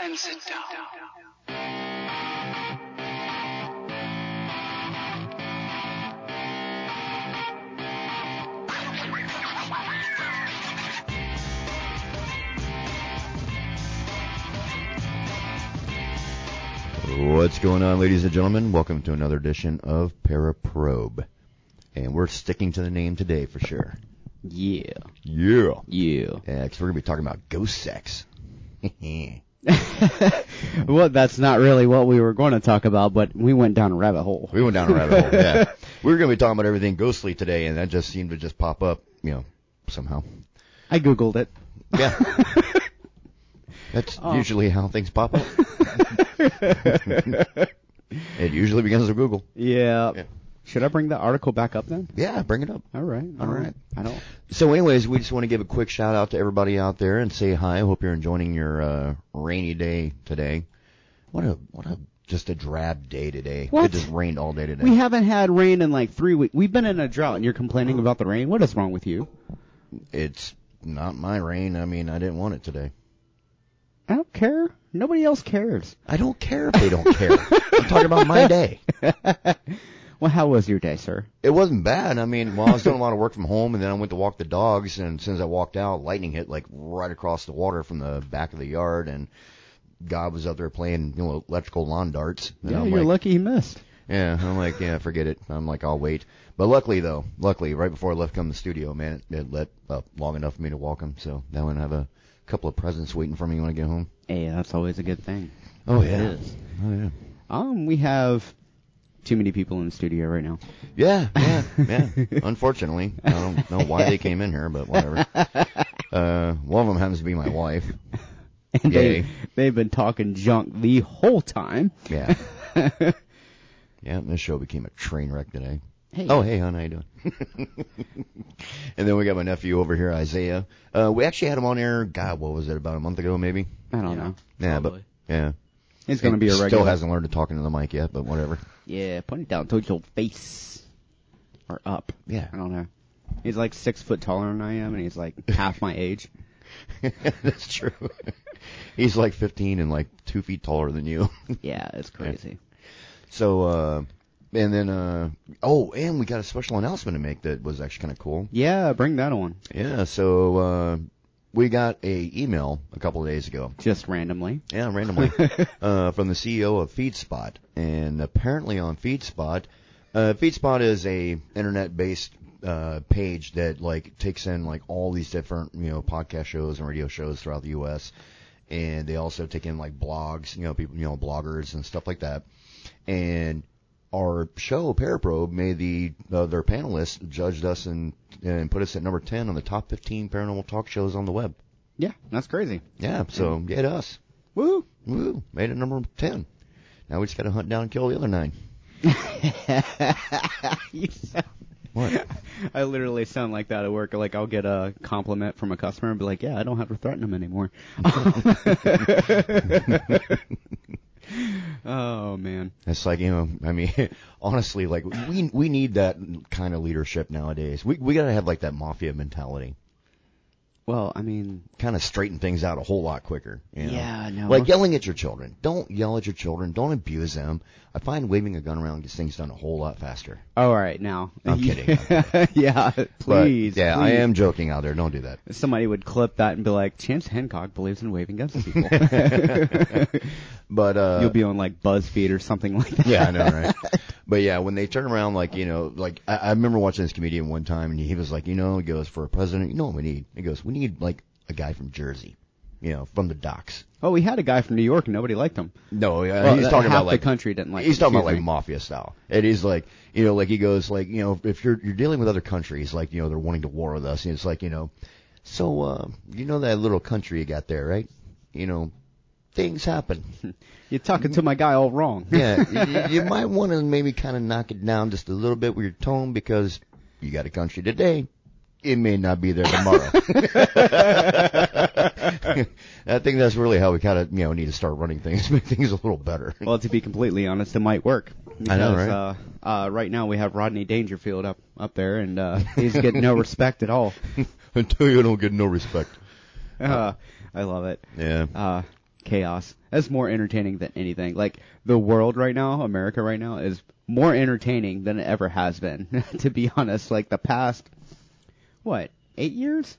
and sit down. What's going on, ladies and gentlemen? Welcome to another edition of Paraprobe. And we're sticking to the name today for sure. Yeah. Yeah. Yeah. Because we're going to be talking about ghost sex. well, that's not really what we were going to talk about, but we went down a rabbit hole. we went down a rabbit hole, yeah. We were going to be talking about everything ghostly today, and that just seemed to just pop up, you know, somehow. I googled it. Yeah. That's Oh. usually how things pop up. it usually begins with Google. Yeah. Yeah. Should I bring the article back up then? Yeah, bring it up. All right. All right. I don't. So, anyways, we just want to give a quick shout out to everybody out there and say hi. I hope you're enjoying your uh, rainy day today. What a what a just a drab day today. What? It just rained all day today. We haven't had rain in like three weeks. We've been in a drought, and you're complaining about the rain. What is wrong with you? It's not my rain. I mean, I didn't want it today. I don't care. Nobody else cares. I don't care if they don't care. I'm talking about my day. Well, how was your day, sir? It wasn't bad. I mean, well, I was doing a lot of work from home, and then I went to walk the dogs, and as soon as I walked out, lightning hit like right across the water from the back of the yard, and God was out there playing, you know, electrical lawn darts. And yeah, I'm you're like, lucky he missed. Yeah, I'm like, yeah, forget it. I'm like, I'll wait. But luckily, though, luckily, right before I left come to the studio, man, it, it let up long enough for me to walk him. So now I have a couple of presents waiting for me when I get home. Hey, that's always a good thing. Oh It is. oh yeah, Um, we have too many people in the studio right now. yeah, yeah, yeah. Unfortunately, I don't know why they came in here, but whatever. Uh, one of them happens to be my wife. And Yay. they, they've been talking junk the whole time. Yeah, yeah. This show became a train wreck today. Hey. Oh, hey, hon, how you doing? and then we got my nephew over here, Isaiah. Uh, we actually had him on air. God, what was it? About a month ago, maybe. I don't know. Yeah, but yeah, He's going to be a regular. Still hasn't learned to talk into the mic yet, but whatever. Yeah, put it down towards your face. Or up. Yeah. I don't know. He's like six foot taller than I am, and he's like half my age. That's true. He's like 15 and like two feet taller than you. Yeah, it's crazy. so, uh, and then, uh, oh, and we got a special announcement to make that was actually kind of cool. Yeah, bring that on. Yeah, so, uh, we got a email a couple of days ago. Just randomly. Yeah, randomly. uh, from the CEO of FeedSpot. And apparently on FeedSpot, uh, FeedSpot is a internet-based uh, page that like takes in like all these different you know podcast shows and radio shows throughout the U.S. And they also take in like blogs, you know, people, you know, bloggers and stuff like that. And our show Paraprobe made the uh, their panelists judged us and and put us at number 10 on the top 15 paranormal talk shows on the web. Yeah, that's crazy. Yeah, so get us. Woo! Woo, made it number 10. Now we just got to hunt down and kill the other nine. You sound- What? I literally sound like that at work. Like I'll get a compliment from a customer and be like, "Yeah, I don't have to threaten them anymore." oh man. It's like, you know, I mean, honestly, like, we, we need that kind of leadership nowadays. We, we gotta have like that mafia mentality. Well, I mean, Kind of straighten things out a whole lot quicker. You know? Yeah, no. Like yelling at your children. Don't yell at your children. Don't abuse them. I find waving a gun around gets things done a whole lot faster. all right now. I'm kidding, I'm yeah, But, please. yeah, I am joking out there. Don't do that. Somebody would clip that and be like, "Chance Hancock believes in waving guns at people." But, uh. You'll be on like BuzzFeed or something like that. Yeah, I know, right? but yeah, when they turn around, like you know, like I, I remember watching this comedian one time, and he was like, you know, he goes for a president, you know what we need? He goes, we need like a guy from Jersey, you know, from the docks. Oh, we had a guy from New York and nobody liked him. No, yeah, Well, he's talking half about like the country didn't like. he's him, talking about like me. mafia style. It is like, you know, like he goes like, you know, if you're you're dealing with other countries, like you know, they're wanting to war with us, and it's like, you know, so uh, you know that little country you got there, right? You know, things happen. You're talking to my guy all wrong. Yeah, you, you might want to maybe kind of knock it down just a little bit with your tone because you got a country today. It may not be there tomorrow. I think that's really how we kind of, you know, need to start running things, make things a little better. Well, to be completely honest, it might work. I know, Because, right? Uh, uh, right now we have Rodney Dangerfield up up there, and uh, he's getting no respect at all. Until you don't get no respect. Uh, I love it. Yeah. Uh, chaos. That's more entertaining than anything. Like the world right now, America right now, is more entertaining than it ever has been. to be honest, like the past, what, eight years?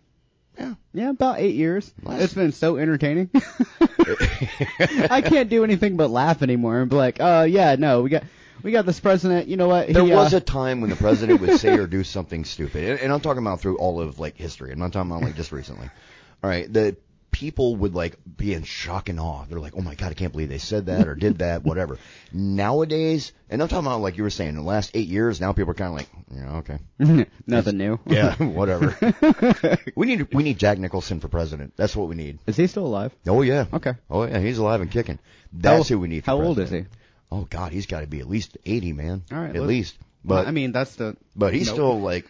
Yeah. Yeah, about eight years. Nice. It's been so entertaining. I can't do anything but laugh anymore and be like, oh yeah, no, we got we got this president. You know what? There he, uh, was a time when the president would say or do something stupid, and, and I'm talking about through all of like history. I'm not talking about like just recently. All right, the people would like be in shock and awe. They're like, "Oh my god, I can't believe they said that or did that, whatever." Nowadays, and I'm talking about like you were saying, in the last eight years, now people are kind of like, "Yeah, okay, nothing new. yeah, whatever." we need we need Jack Nicholson for president. That's what we need. Is he still alive? Oh yeah, Okay. oh yeah, he's alive and kicking. That's How- who we need. For How old is he? Oh god, he's got to be at least 80, man. All right, at let's- least. But I mean, that's the. but he's Nope. still like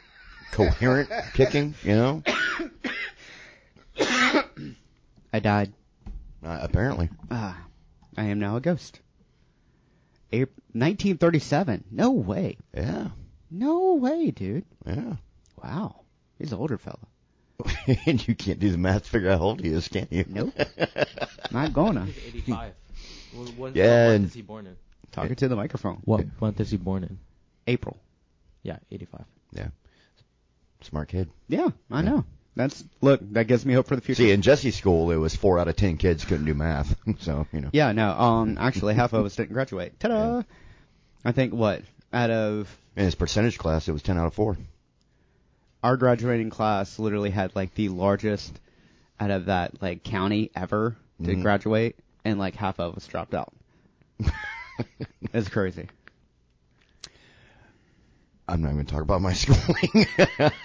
coherent kicking, you know. I died. Uh, apparently, Ah, I am now a ghost. April 1937. No way. yeah, No way, dude. yeah. Wow. He's an older fella. and you can't do the math to figure out how old he is, can you? Nope. Not gonna. He's 85. What, what, Yeah, what and- month is he born in? Talking to the microphone. What month is he born in? April. Yeah, 85. Yeah, smart kid. Yeah, I know. That's look. That gives me hope for the future. See, in Jesse's school, it was four out of ten kids couldn't do math, so you know. Yeah, no. Um, actually, half of us didn't graduate. Ta-da! I think what out of In his percentage class, it was ten out of four. our graduating class, literally had like the largest out of that like county ever to Mhm. graduate, and like half of us dropped out. it's crazy. I'm not even talk about my schooling.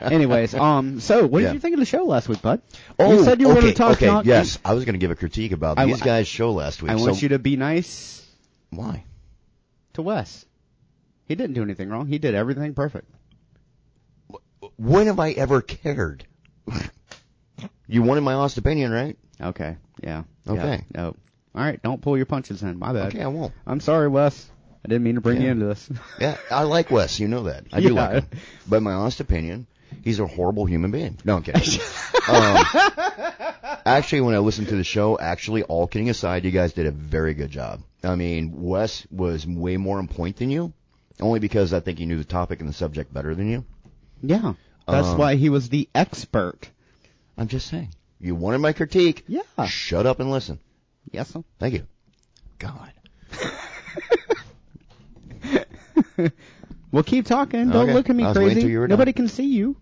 Anyways, um, so what Yeah. did you think of the show last week, bud? oh, you said you were okay, going to talk okay, junk. yes, I was going to give a critique about I- these guys' show last week. I want so, you to be nice why? to Wes. He didn't do anything wrong. He did everything perfect. When have I ever cared? you wanted my honest opinion, right? Okay. Yeah. Okay. Yeah. No. All right. Don't pull your punches in. My bad. Okay, I won't. I'm sorry, Wes. I didn't mean to bring you into this. Yeah, I like Wes. You know that. I do Yeah. like him. But my honest opinion, he's a horrible human being. No, I'm kidding. um, actually, when I listened to the show, actually, all kidding aside, you guys did a very good job. I mean, Wes was way more on point than you, only because I think he knew the topic and the subject better than you. yeah. That's Um, why he was the expert. I'm just saying. You wanted my critique. Yeah. Shut up and listen. Yes. sir. Thank you. God. Well, keep talking. Don't Okay. look at me crazy. Nobody done. can see you.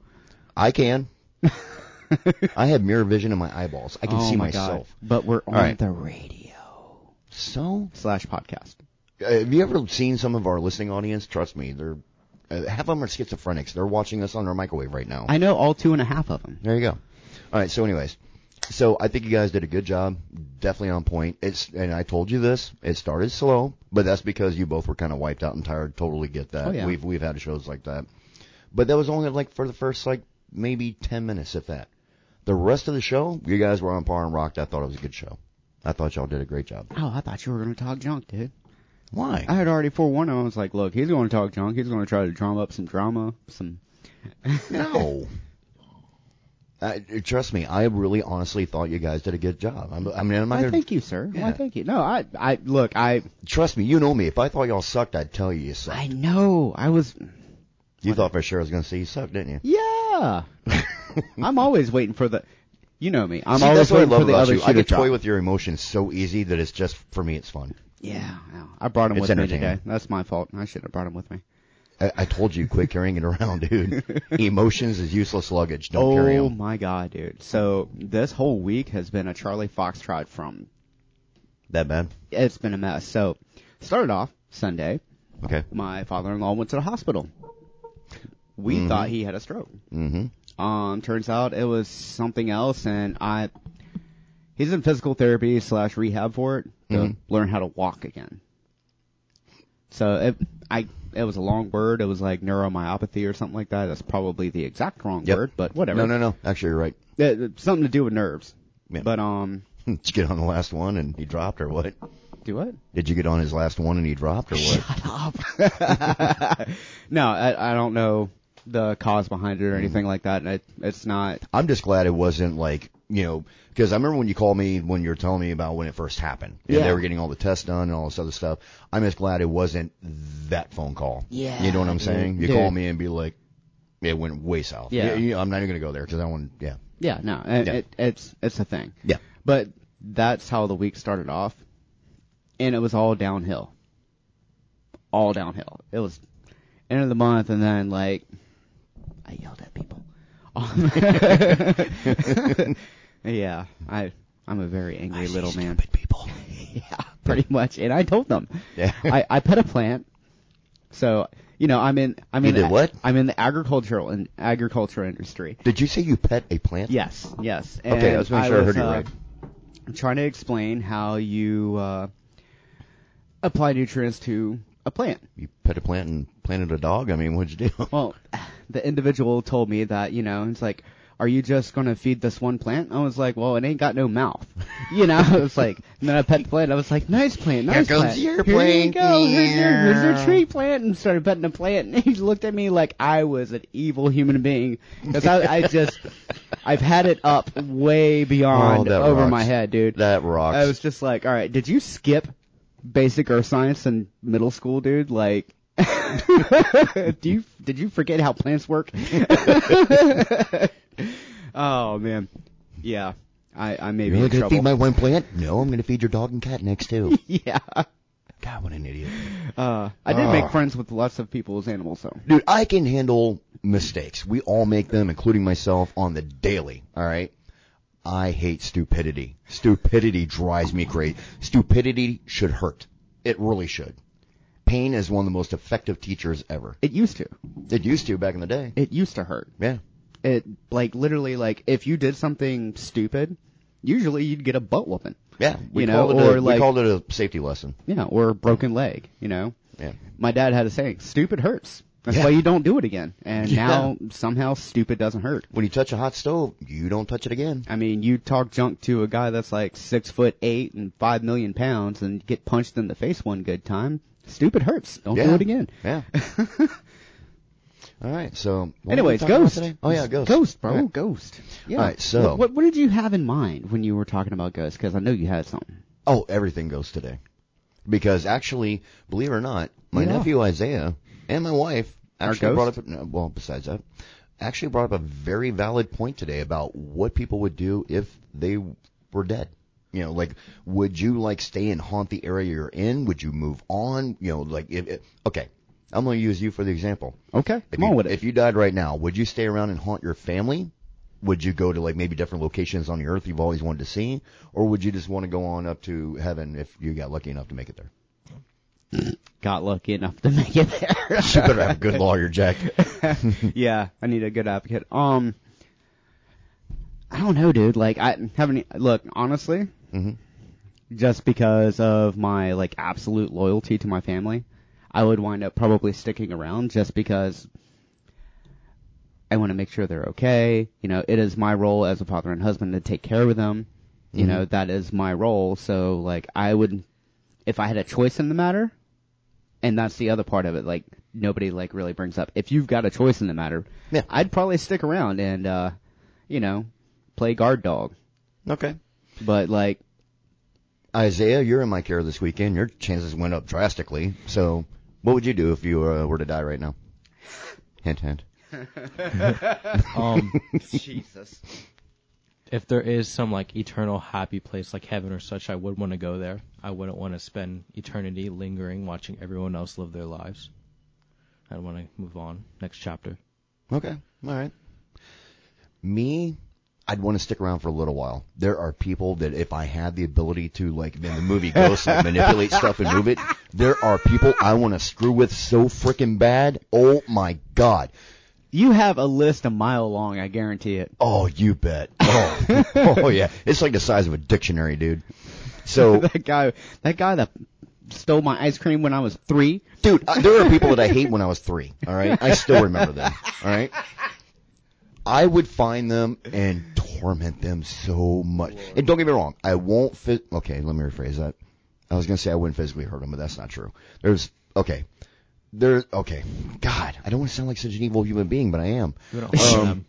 I can. I have mirror vision in my eyeballs. I can oh see my myself. God. But we're on right. the radio So slash podcast. Uh, have you ever seen some of our listening audience? Trust me, they're uh, half of them are schizophrenics. They're watching us on their microwave right now. I know all two and a half of them. there you go. All right. So, anyways, so I think you guys did a good job. Definitely on point. It's and I told you this. It started slow, but that's because you both were kind of wiped out and tired. Totally get that. Oh, yeah. We've we've had shows like that, but that was only like for the first like maybe ten minutes, if that. The rest of the show, you guys were on par and rocked. I thought it was a good show. I thought y'all did a great job. Oh, I thought you were going to talk junk, dude. Why? I had already forewarned him. I was like, look, he's going to talk junk. He's going to try to drum up some drama, some. No. I, trust me, I really honestly thought you guys did a good job. I'm, I mean, I'm not Why, gonna. thank you, sir. Why, thank you. No, I, I, look, I, Trust me, you know me. If I thought y'all sucked, I'd tell you you sucked. I know. I was, you thought for sure I was gonna say you sucked, didn't you? yeah. I'm always waiting for the, you know me. I'm See, always that's what I waiting love for the other you. I to can toy with your emotions so easy that it's just for me. It's fun. Yeah, yeah. I brought him It's with me today. That's my fault. I should have brought him with me. I, I told you, quit carrying it around, dude. Emotions is useless luggage. Don't carry oh 'em. my god, dude. So this whole week has been a Charlie Foxtrot from. That bad? It's been a mess. So started off Sunday. Okay. My father-in-law went to the hospital. We Mhm. thought he had a stroke. Mm-hmm. Um, turns out it was something else, and I. He's in physical therapy slash rehab for it to Mhm. learn how to walk again. So it, I, it was a long word. It was like neuromyopathy or something like that. That's probably the exact wrong Yep. word, but whatever. No, no, no. Actually, you're right. It- it's something to do with nerves. Yeah. But um, Did you get on the last one and he dropped, or what? do what? Did you get on his last one and he dropped, or what? Shut up. no, I, I don't know the cause behind it or anything like that. It, it's not. I'm just glad it wasn't like you know, because I remember when you called me when you were telling me about when it first happened. And Yeah. they were getting all the tests done and all this other stuff. I'm just glad it wasn't that phone call. Yeah, You know what I'm saying? You Dude. call me and be like, it went way south. Yeah. You- you- I'm not even going to go there because I want, yeah. Yeah, no, it, Yeah. It, it's it's a thing. Yeah. But that's how the week started off, and it was all downhill. All downhill. It was end of the month, and then like I yelled at people. Yeah, I I'm a very angry little man. Stupid people. Yeah, pretty much. And I told them. Yeah. I, I pet a plant. So, you know, I'm in I'm You in did the, what? I'm in the agricultural and agriculture industry. Did you say you pet a plant? Yes, yes. Okay, I And was making sure I heard you uh, right. I'm trying to explain how you uh, apply nutrients to a plant. You pet a plant and planted a dog? I mean, what'd you do? Well, the individual told me that, you know, it's like, are you just going to feed this one plant? I was like, well, it ain't got no mouth. You know, I was like, and then I pet the plant. I was like, nice plant, nice comes plant. your Here you plant. go. Here's your, here's your tree plant. And started petting the plant. And he looked at me like I was an evil human being. Because I, I just, I've had it up way beyond Oh, over rocks. my head, dude. That rocks. I was just like, all right, did you skip basic earth science in middle school, dude? Like, do you did you forget how plants work? oh man, yeah, I I may be You're in going to trouble. feed my one plant? No, I'm going to feed your dog and cat next too. yeah, God, what an idiot. uh, I did Ah. make friends with lots of people's animals though. Dude, I can handle mistakes. We all make them, including myself, on the daily. All right. I hate stupidity. Stupidity drives me crazy. Stupidity should hurt. It really should. Pain is one of the most effective teachers ever. It used to. It used to back in the day. It used to hurt. Yeah. It like literally like if you did something stupid, usually you'd get a butt whooping. Yeah. We You know, called it or a, like- we called it a safety lesson. Yeah, or a broken leg. You know. Yeah. my dad had a saying, stupid hurts. That's Yeah. why you don't do it again. And Yeah. now somehow stupid doesn't hurt. When you touch a hot stove, you don't touch it again. I mean, you talk junk to a guy that's like six foot eight and five million pounds and get punched in the face one good time. Stupid hurts. Don't Yeah. do it again. Yeah. All right. So. anyway, were we Anyways, talking about Ghost. Oh yeah, ghost. Ghost, bro. Right. Ghost. Yeah. All right, so- What, what, what did you have in mind when you were talking about Ghost? Because I know you had something. Oh, everything goes today. Because actually, believe it or not, my Yeah. nephew Isaiah and my wife actually brought up, well, besides that, actually brought up a very valid point today about what people would do if they were dead. You know, like, would you like stay and haunt the area you're in? Would you move on? You know, like, if, if okay, I'm going to use you for the example. Okay. If Come on you, with it. If you died right now, would you stay around and haunt your family? Would you go to like maybe different locations on the earth you've always wanted to see, or would you just want to go on up to heaven if you got lucky enough to make it there? Got lucky enough to make it there. You better have a good lawyer, Jack. yeah, I need a good advocate. Um, I don't know, dude. Like, I haven't. Look, honestly, hmm just because of my like absolute loyalty to my family, I would wind up probably sticking around just because I want to make sure they're okay. You know, it is my role as a father and husband to take care of them. You Mhm. know, that is my role. So like, I would, if I had a choice in the matter, and that's the other part of it. Like, nobody like really brings up. If you've got a choice in the matter, Yeah. I'd probably stick around and, uh, you know, play guard dog. Okay. But like, Isaiah, you're in my care this weekend. Your chances went up drastically. So, what would you do if you uh, were to die right now? Hint, hint. Um, Jesus. if there is some like eternal happy place like heaven or such, I would want to go there. I wouldn't want to spend eternity lingering watching everyone else live their lives. I'd want to move on. Next chapter. Okay. All right. Me, I'd want to stick around for a little while. There are people that if I had the ability to, like in the movie Ghost, like, manipulate stuff and move it, there are people I want to screw with so freaking bad. Oh my god. You have a list a mile long, I guarantee it. Oh, you bet. Oh, oh yeah. It's like the size of a dictionary, dude. So, that guy, that guy that stole my ice cream when I was three. dude, uh, there are people that I hate when I was three. All right, I still remember them. All right, I would find them and torment them so much. And don't get me wrong, I won't fit. Okay, let me rephrase that. I was gonna say I wouldn't physically hurt them, but that's not true. There's okay. There, okay. God, I don't want to sound like such an evil human being, but I am. You don't harm Um.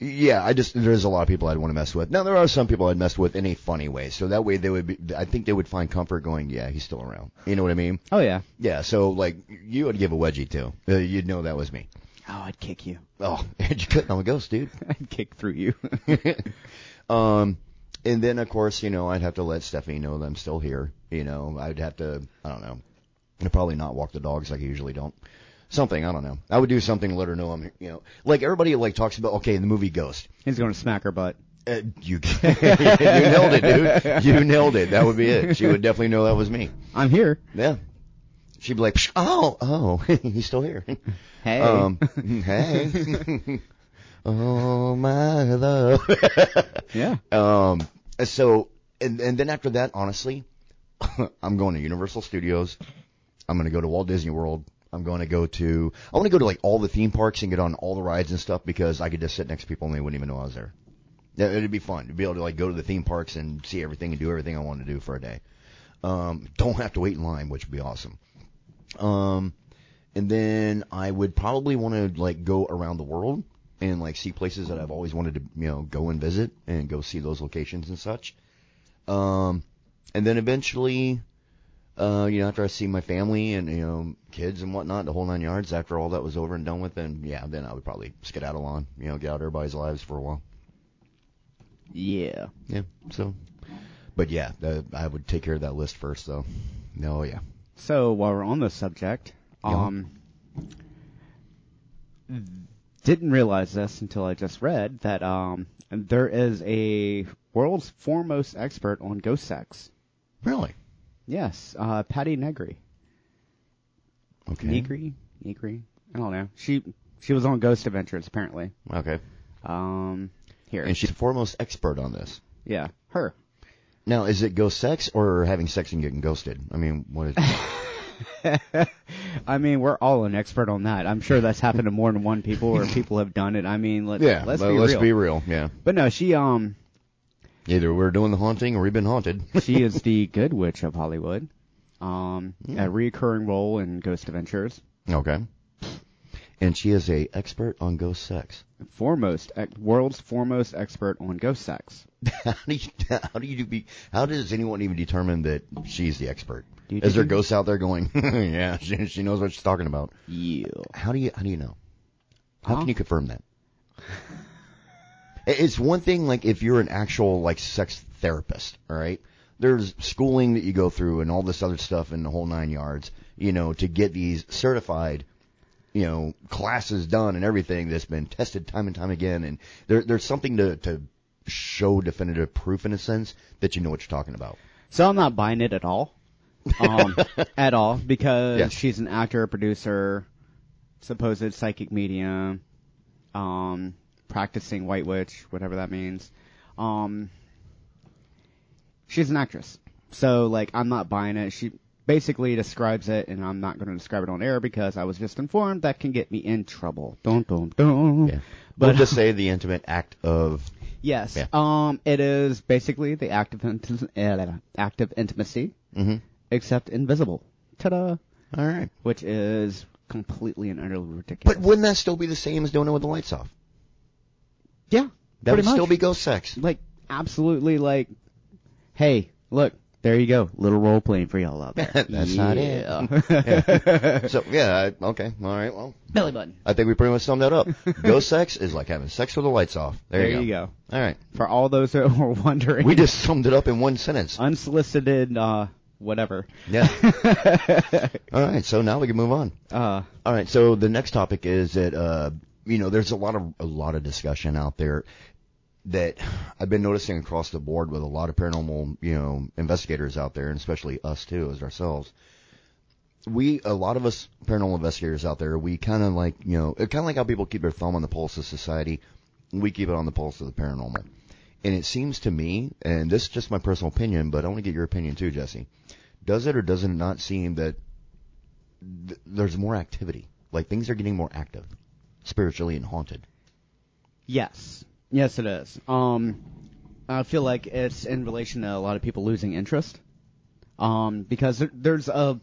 Yeah, I just there's a lot of people I'd want to mess with. Now there are some people I'd mess with in a funny way, so that way they would be. I think they would find comfort going. Yeah, he's still around. You know what I mean? Oh yeah. Yeah. So like you would give a wedgie to. Uh, you'd know that was me. Oh, I'd kick you. Oh, and you couldn't. I'm a ghost, dude. I'd kick through you. um, and then of course, you know, I'd have to let Stephanie know that I'm still here. You know, I'd have to. I don't know. I'd probably not walk the dogs like I usually don't. Something I don't know. I would do something to let her know I'm. You know, like everybody like talks about. Okay, in the movie Ghost. He's going to smack her butt. Uh, you you nailed it, dude. You nailed it. That would be it. She would definitely know that was me. I'm here. Yeah. She'd be like, "Psh, oh, oh, he's still here. Hey. Um, hey. oh my love. yeah. um, so, and and then after that, honestly, I'm going to Universal Studios. I'm going to go to Walt Disney World. I'm going to go to. I want to go to like all the theme parks and get on all the rides and stuff because I could just sit next to people and they wouldn't even know I was there. It'd be fun to be able to like go to the theme parks and see everything and do everything I want to do for a day. Um, don't have to wait in line, which would be awesome. Um, and then I would probably want to like go around the world and like see places that I've always wanted to, you know, go and visit and go see those locations and such. Um, and then eventually, uh, you know, after I see my family and, you know, kids and whatnot, the whole nine yards, after all that was over and done with, then yeah, then I would probably skedaddle on, you know, get out of everybody's lives for a while. Yeah. Yeah, so, but yeah, the, I would take care of that list first though. No, yeah. So while we're on the subject, um, didn't realize this until I just read that um, there is a world's foremost expert on ghost sex. Really? Yes, uh, Patti Negri. Okay. Negri, Negri. I don't know. She she was on Ghost Adventures apparently. Okay. Um, here. And she's the foremost expert on this. yeah, her. Now, is it ghost sex or having sex and getting ghosted? I mean, what is? I mean, we're all an expert on that. I'm sure that's happened to more than one people, or people have done it. I mean, let, yeah, let's let- be let's real. be real. Yeah. But no, she um Either we're doing the haunting or we've been haunted. she is the good witch of Hollywood. Um, Hmm. a recurring role in Ghost Adventures. okay. And she is a expert on ghost sex. Foremost, world's foremost expert on ghost sex. how do you how do you be how does anyone even determine that she's the expert? Do you Is there ghosts out there going? yeah, she, she knows what she's talking about. Yeah. How do you how do you know? How Huh? can you confirm that? It's one thing like if you're an actual like sex therapist, all right? There's schooling that you go through and all this other stuff in the whole nine yards, you know, to get these certified, you know, classes done and everything that's been tested time and time again and there there's something to to show definitive proof in a sense that you know what you're talking about. So I'm not buying it at all. Um, at all because Yes. she's an actor, producer, supposed psychic medium, um, practicing white witch, whatever that means. Um, she's an actress. So like I'm not buying it. She basically describes it and I'm not going to describe it on air because I was just informed that can get me in trouble. Dun dun dun. Yeah. But we'll just say the intimate act of yes. Yeah. Um it is basically the act of inti- uh, act of intimacy mhm. except invisible. Ta-da! All right. Which is completely and utterly ridiculous. But wouldn't that still be the same as doing it with the lights off? yeah, That would much. still be ghost sex. like absolutely like, hey, look, there you go, little role playing for y'all out there. That's not it. it. So yeah, I, okay, all right. Well, Belly button. I think we pretty much summed that up. Ghost sex is like having sex with the lights off. There, you, go. All right, For all those that were wondering, we just summed it up in one sentence. unsolicited, uh, whatever. Yeah. all right, so now we can move on. Uh, All right, so the next topic is that uh, you know there's a lot of a lot of discussion out there that I've been noticing across the board with a lot of paranormal you know investigators out there, and especially us too as ourselves. We a lot of us paranormal investigators out there, we kind of like you know kind of like how people keep their thumb on the pulse of society. We keep it on the pulse of the paranormal, and it seems to me, and this is just my personal opinion, but I want to get your opinion too, Jesse. Does it or does it not seem that th- there's more activity. Like things are getting more active, spiritually and haunted. yes, yes, it is. Um, I feel like it's in relation to a lot of people losing interest. Um, because there, there's a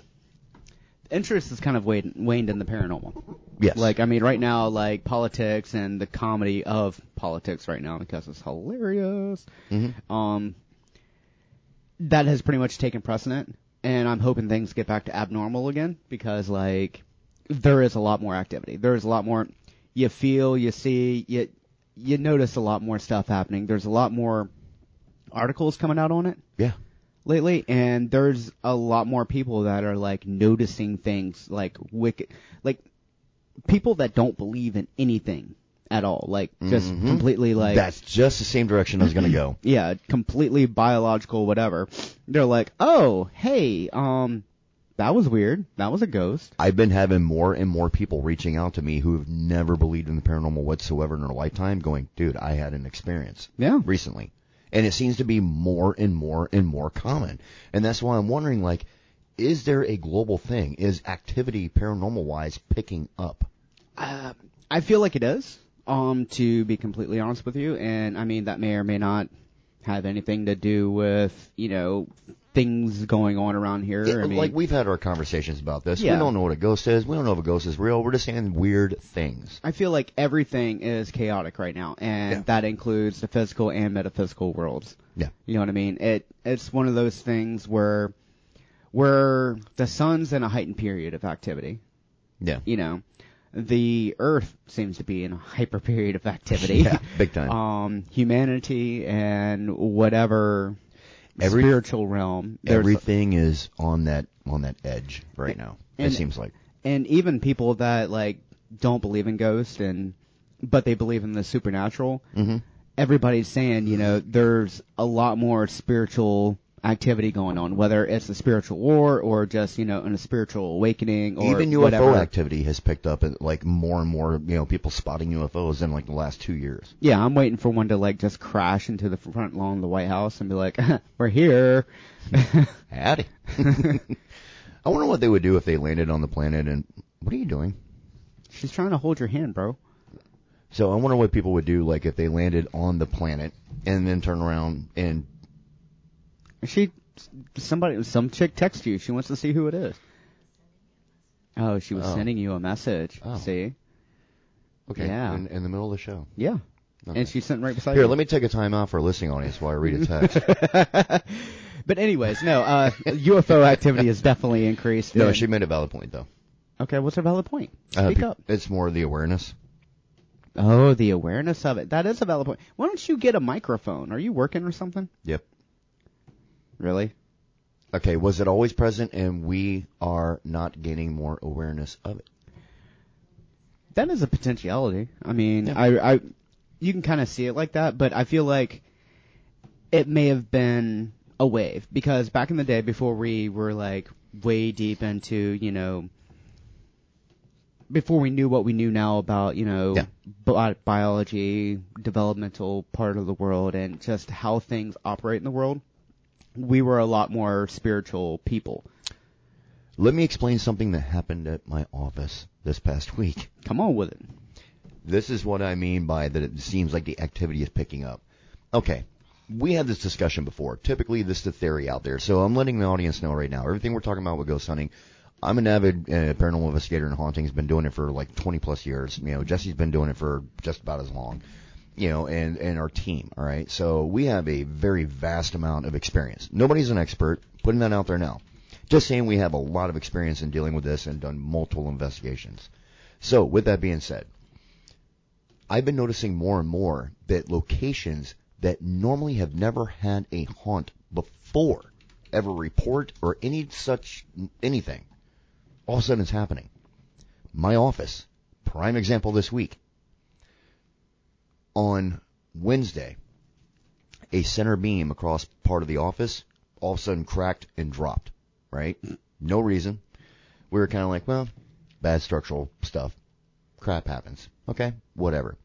interest has kind of waned, waned in the paranormal. Yes. Like, I mean, right now, like politics and the comedy of politics right now because it's hilarious. Mhm. Um, that has pretty much taken precedent, and I'm hoping things get back to abnormal again because like there is a lot more activity. There is a lot more. You feel, you see, you you notice a lot more stuff happening. There's a lot more articles coming out on it Yeah. lately, and there's a lot more people that are like noticing things like wicked, like people that don't believe in anything at all, like just Mhm. completely like That's just the same direction I was to go. yeah, completely biological, whatever. They're like, oh, hey, um, that was weird. That was a ghost. I've been having more and more people reaching out to me who have never believed in the paranormal whatsoever in their lifetime going, dude, I had an experience Yeah. recently. And it seems to be more and more and more common. And that's why I'm wondering, like, is there a global thing? Is activity paranormal wise picking up? Uh, I feel like it is. Um, to be completely honest with you, and I mean that may or may not have anything to do with you know things going on around here. It- I mean, like we've had our conversations about this. Yeah. We don't know what a ghost is. We don't know if a ghost is real. We're just saying weird things. I feel like everything is chaotic right now, and Yeah. that includes the physical and metaphysical worlds. Yeah. You know what I mean? It it's one of those things where where the sun's in a heightened period of activity. Yeah. You know, the Earth seems to be in a hyper period of activity. Yeah, big time. Um, humanity and whatever Every- spiritual realm. Everything is on that on that edge right now. It And- seems like. and even people that like don't believe in ghosts and but they believe in the supernatural hmm everybody's saying you know there's a lot more spiritual activity going on whether it's a spiritual war or just you know in a spiritual awakening or Even UFO whatever. activity has picked up, and like more and more, you know, people spotting UFOs in like the last two years. yeah i'm waiting for one to like just crash into the front lawn of the white house and be like we're here Howdy. I wonder what they would do if they landed on the planet. And what are you doing? she's trying to hold your hand bro So I wonder what people would do, like if they landed on the planet and then turn around and she somebody some chick texts you she wants to see who it is oh she was Oh. sending you a message Oh. see okay, Yeah. in, in the middle of the show. Yeah. Okay. And she's sitting right beside Here, you. let me take a time out for a listening audience while I read a text. but anyways, no, uh, UFO activity has definitely increased. no, and- she made a valid point though. Okay, what's her valid point? Uh, Speak pe- up. It's more the awareness. Oh, the awareness of it. That is a valid point. Why don't you get a microphone? Are you working or something? Yep. Really? Okay, was it always present and we are not gaining more awareness of it? That is a potentiality. I mean, Yeah. I, I, you can kind of see it like that, but I feel like it may have been a wave because back in the day, before we were like way deep into, you know, before we knew what we knew now about, you know, Yeah. bi- biology, developmental part of the world, and just how things operate in the world, we were a lot more spiritual people. Let me explain something that happened at my office this past week. Come on with it. This is what I mean by that it seems like the activity is picking up. Okay. We had this discussion before. Typically, this is the theory out there. So I'm letting the audience know right now. Everything we're talking about with ghost hunting, I'm an avid uh, paranormal investigator and haunting. Has been doing it for like 20 plus years. You know, Jesse's been doing it for just about as long. You know, and and our team. All right. So we have a very vast amount of experience. Nobody's an expert. Putting that out there now. Just saying we have a lot of experience in dealing with this and done multiple investigations. So with that being said, I've been noticing more and more that locations that normally have never had a haunt before ever report or any such anything, all of a sudden it's happening. My office, prime example this week. On Wednesday, a center beam across part of the office all of a sudden cracked and dropped, right? No reason. We were kind of like, well, bad structural stuff. Crap happens. Okay, whatever.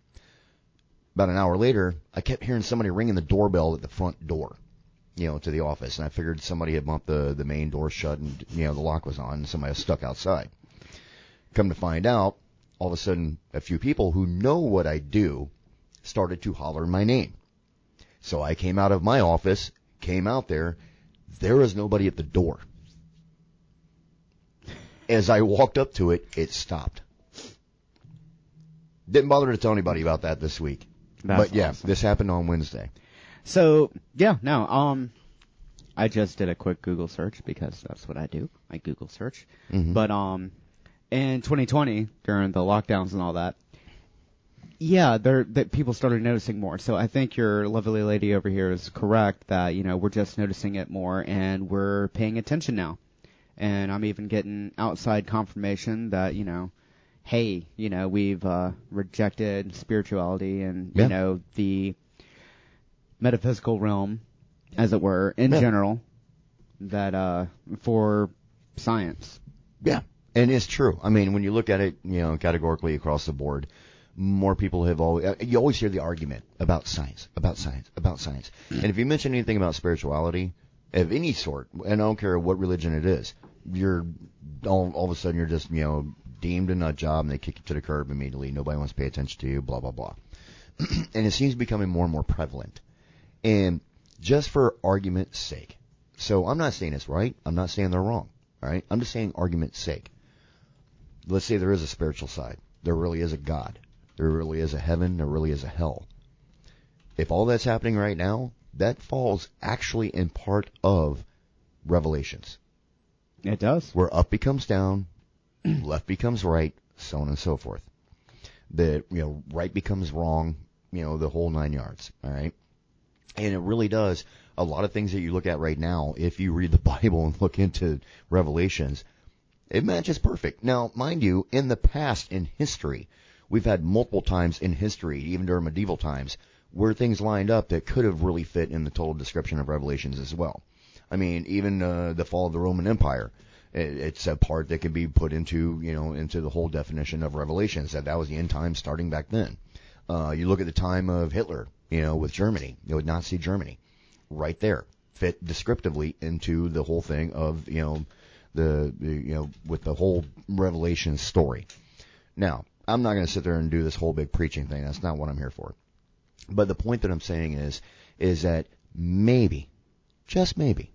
About an hour later, I kept hearing somebody ringing the doorbell at the front door, you know, to the office, and I figured somebody had bumped the the main door shut and you know the lock was on, and somebody was stuck outside. Come to find out, all of a sudden, a few people who know what I do started to holler my name. So I came out of my office, came out there. There was nobody at the door. as I walked up to it, it stopped. Didn't bother to tell anybody about that this week. That's but yeah, awesome. this happened on Wednesday. So yeah, no. Um, I just did a quick Google search because that's what I do. I Google search. Mhm. But um, in 2020 during the lockdowns and all that, yeah, there that people started noticing more. So I think your lovely lady over here is correct that you know we're just noticing it more and we're paying attention now. And I'm even getting outside confirmation that you know, hey, you know we've uh, rejected spirituality and Yeah. you know the metaphysical realm, as it were, in Yeah. general, that uh for science. Yeah, and it's true. I mean, when you look at it, you know, categorically across the board, more people have always. Uh, you always hear the argument about science, about science, about science. Mm. And if you mention anything about spirituality of any sort, and I don't care what religion it is, you're all, all of a sudden you're just you know deemed a nut job, and they kick you to the curb immediately. Nobody wants to pay attention to you. Blah blah blah. and it seems becoming more and more prevalent. And just for argument's sake, so I'm not saying it's right. I'm not saying they're wrong. All right. I'm just saying argument's sake. Let's say there is a spiritual side. There really is a God. There really is a heaven. There really is a hell. If all that's happening right now, that falls actually in part of Revelations, It does. where up becomes down, left becomes right, so on and so forth. That you know, right becomes wrong, you know, the whole nine yards. All right. And it really does. A lot of things that you look at right now, if you read the Bible and look into Revelations, it matches perfect. Now, mind you, in the past, in history, we've had multiple times in history, even during medieval times, where things lined up that could have really fit in the total description of Revelations as well. I mean, even uh, the fall of the Roman Empire, i- it's a part that can be put into, you know, into the whole definition of Revelations. That that was the end times starting back then. Uh, you look at the time of Hitler, you know, with Germany, you know, with Nazi Germany, right there, fit descriptively into the whole thing of, you know, the, the you know, with the whole Revelation story. Now, I'm not going to sit there and do this whole big preaching thing. That's not what I'm here for. But the point that I'm saying is, is that maybe, just maybe,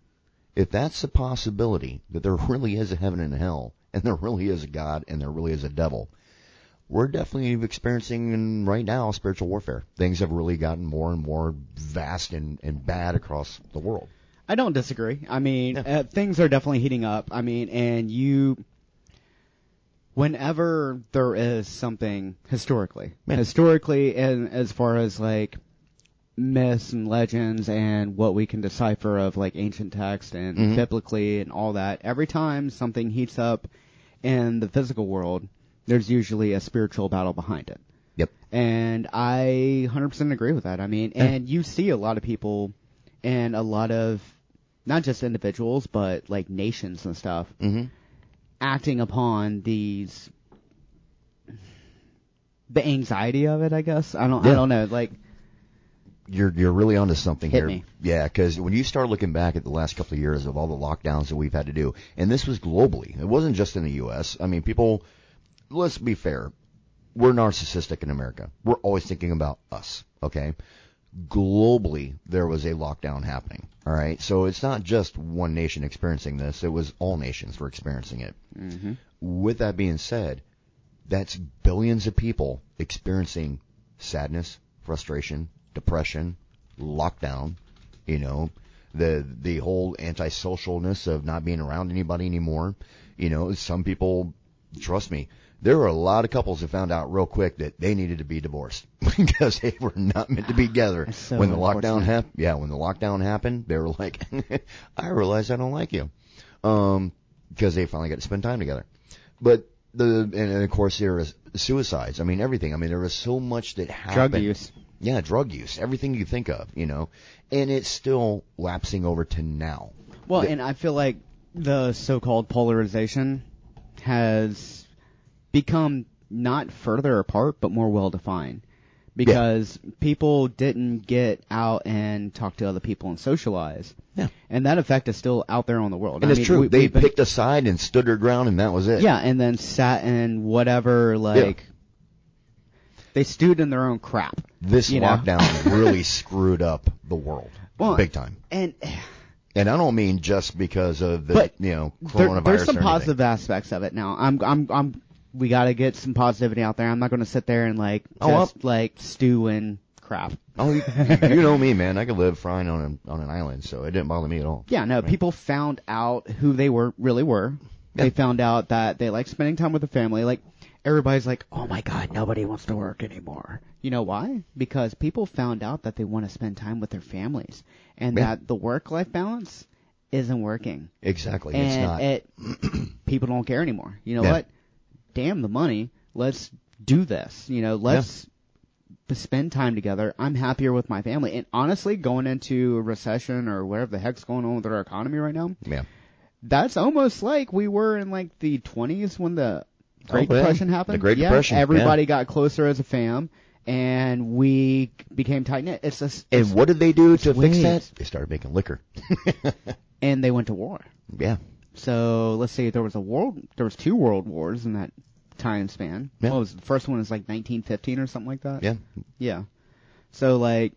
if that's a possibility that there really is a heaven and a hell, and there really is a God, and there really is a devil, we're definitely experiencing right now spiritual warfare. Things have really gotten more and more vast and, and bad across the world. I don't disagree. I mean, Yeah. uh, things are definitely heating up. I mean, and you, whenever there is something historically, Yeah. historically, and as far as like myths and legends and what we can decipher of like ancient text and Mhm. biblically and all that, every time something heats up in the physical world, there's usually a spiritual battle behind it. Yep. And I 100% agree with that. I mean, Yeah. and you see a lot of people and a lot of not just individuals, but like nations and stuff Mm-hmm. Acting upon these the anxiety of it, I guess. I don't I don't know. Like you're you're really onto something Hit here. me. Yeah, because when you start looking back at the last couple of years of all the lockdowns that we've had to do, and this was globally, it wasn't just in the U.S. I mean, people. Let's be fair. We're narcissistic in America. We're always thinking about us. Okay. Globally, there was a lockdown happening. All right. So it's not just one nation experiencing this. It was all nations were experiencing it. mhm. With that being said, that's billions of people experiencing sadness, frustration, depression, lockdown, you know, the the whole antisocialness of not being around anybody anymore. You know, some people trust me, there were a lot of couples that found out real quick that they needed to be divorced because they were not meant to be together. So when the lockdown happened, yeah, when the lockdown happened, they were like, I realize I don't like you. Um, because they finally got to spend time together. But the and, and of course there is suicides. I mean everything. I mean there was so much that happened. drug use. Yeah, drug use. Everything you think of, you know, and it's still lapsing over to now. Well, The- and I feel like the so-called polarization has become not further apart, but more well defined. Because people didn't get out and talk to other people and socialize. Yeah. And that effect is still out there on the world. And I it's mean, true. we- they been- picked a side and stood their ground, and that was it. Yeah, and then sat in whatever, like, they stewed in their own crap. This lockdown really screwed up the world, Well, big time. And And I don't mean just because of the you know there, coronavirus. there's some positive aspects of it now. I'm I'm I'm we got to get some positivity out there. I'm not going to sit there and like Oh, just like stew in crap. Oh, you, you know me, man. I could live fine on a, on an island, so it didn't bother me at all. Yeah, no, Right. people found out who they were really were. Yeah. They found out that they like spending time with the family. Like everybody's like, "Oh my god, nobody wants to work anymore." You know why? Because people found out that they want to spend time with their families and Yeah. that the work-life balance isn't working. Exactly. and it's not. it people don't care anymore. You know Yeah. what? Damn the money. Let's do this. You know, let's b- spend time together. I'm happier with my family. And honestly, going into a recession or whatever the heck's going on with our economy right now, yeah. that's almost like we were in like the 20s when the oh, Great Oh, yeah. Depression happened. The Great yeah, Depression, yeah. Everybody got closer as a fam, and we became tight knit. It's just, And what did they do to fix that? They started making liquor. and they went to war. yeah. So let's say there was a world, there was two world wars in that time span. Yeah. What was the first one? Was like 1915 or something like that. Yeah. Yeah. So like,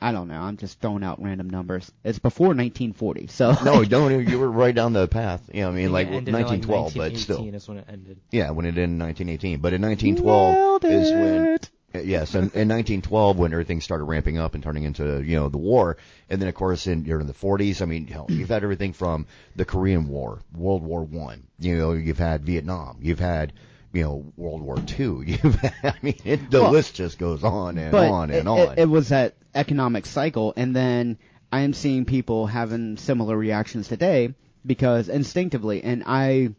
I don't know. I'm just throwing out random numbers. It's before 1940. So No, don't. You were right down the path. You know, I mean, I like think it ended in, 1912, like, but still. 1918 is when it ended. Yeah, when it ended in 1918. But in 1912 Nailed is when. It. Yes, in, in 1912 when everything started ramping up and turning into you know the war, and then of course in during the 40s, I mean hell, you've had everything from the Korean War, World War One, you know you've had Vietnam, you've had you know World War Two, you've had, I mean it, the Well, list just goes on and but on it, and on. It, it was that economic cycle, and then I am seeing people having similar reactions today because instinctively, and I,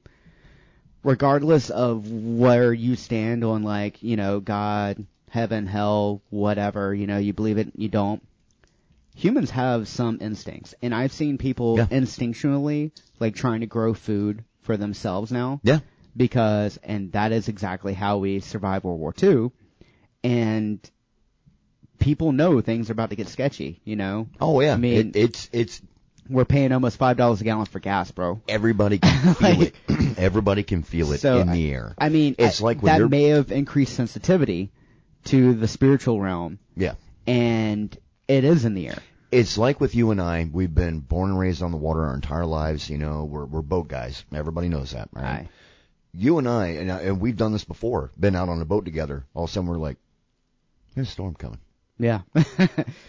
regardless of where you stand on like you know God, heaven, hell, whatever, you know you believe it, you don't. Humans have some instincts, and I've seen people Yeah. instinctually like trying to grow food for themselves now yeah, because, and that is exactly how we survived World War II. And people know things are about to get sketchy, you know? oh yeah, I mean- it, it's it's We're paying almost $5 a gallon for gas, bro. everybody can feel Like- it. Everybody can feel it So, in the air. I mean, It's I- like that may have increased sensitivity to the spiritual realm, yeah. and it is in the air. it's like with you and I. We've been born and raised on the water our entire lives. You know, we're we're boat guys. Everybody knows that, right? Aye. You and I, and, uh, and we've done this before. Been out on a boat together. All of a sudden, we're like, "There's a storm coming." Yeah.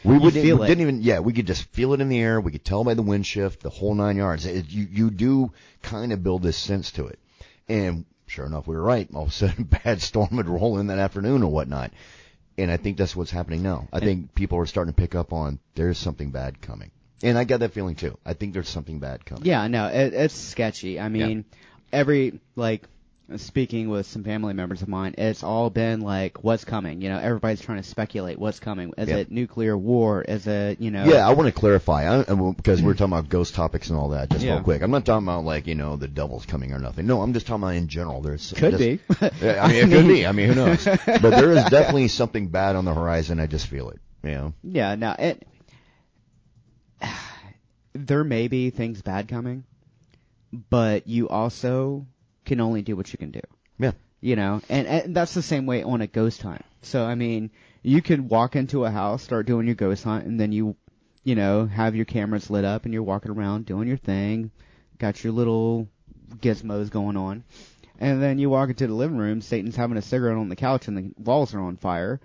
We wouldn't, feel we it. didn't even. Yeah, we could just feel it in the air. We could tell by the wind shift, the whole nine yards. It, you you do kind of build this sense to it. And sure enough, we were right. All of a sudden, bad storm would roll in that afternoon or whatnot. And I think that's what's happening now. I think people are starting to pick up on there's something bad coming. And I got that feeling too. I think there's something bad coming. Yeah, no, it, it's sketchy. I mean, every like speaking with some family members of mine, it's all been like, what's coming? You know, everybody's trying to speculate what's coming. Is Yeah. it nuclear war? Is it you know? Yeah, I want to clarify I, because we're mm. talking about ghost topics and all that. Just Yeah. real quick, I'm not talking about like you know the devil's coming or nothing. No, I'm just talking about in general. There's Could just- be. Yeah, I mean, it could be. I mean, who knows? But there is definitely something bad on the horizon. I just feel it. You know? Yeah, Now it. There may be things bad coming, but you also can only do what you can do. Yeah. You know, and, and that's the same way on a ghost hunt. So I mean, you could walk into a house, start doing your ghost hunt, and then you, you know, have your cameras lit up and you're walking around doing your thing, got your little gizmos going on, and then you walk into the living room, Satan's having a cigarette on the couch and the walls are on fire.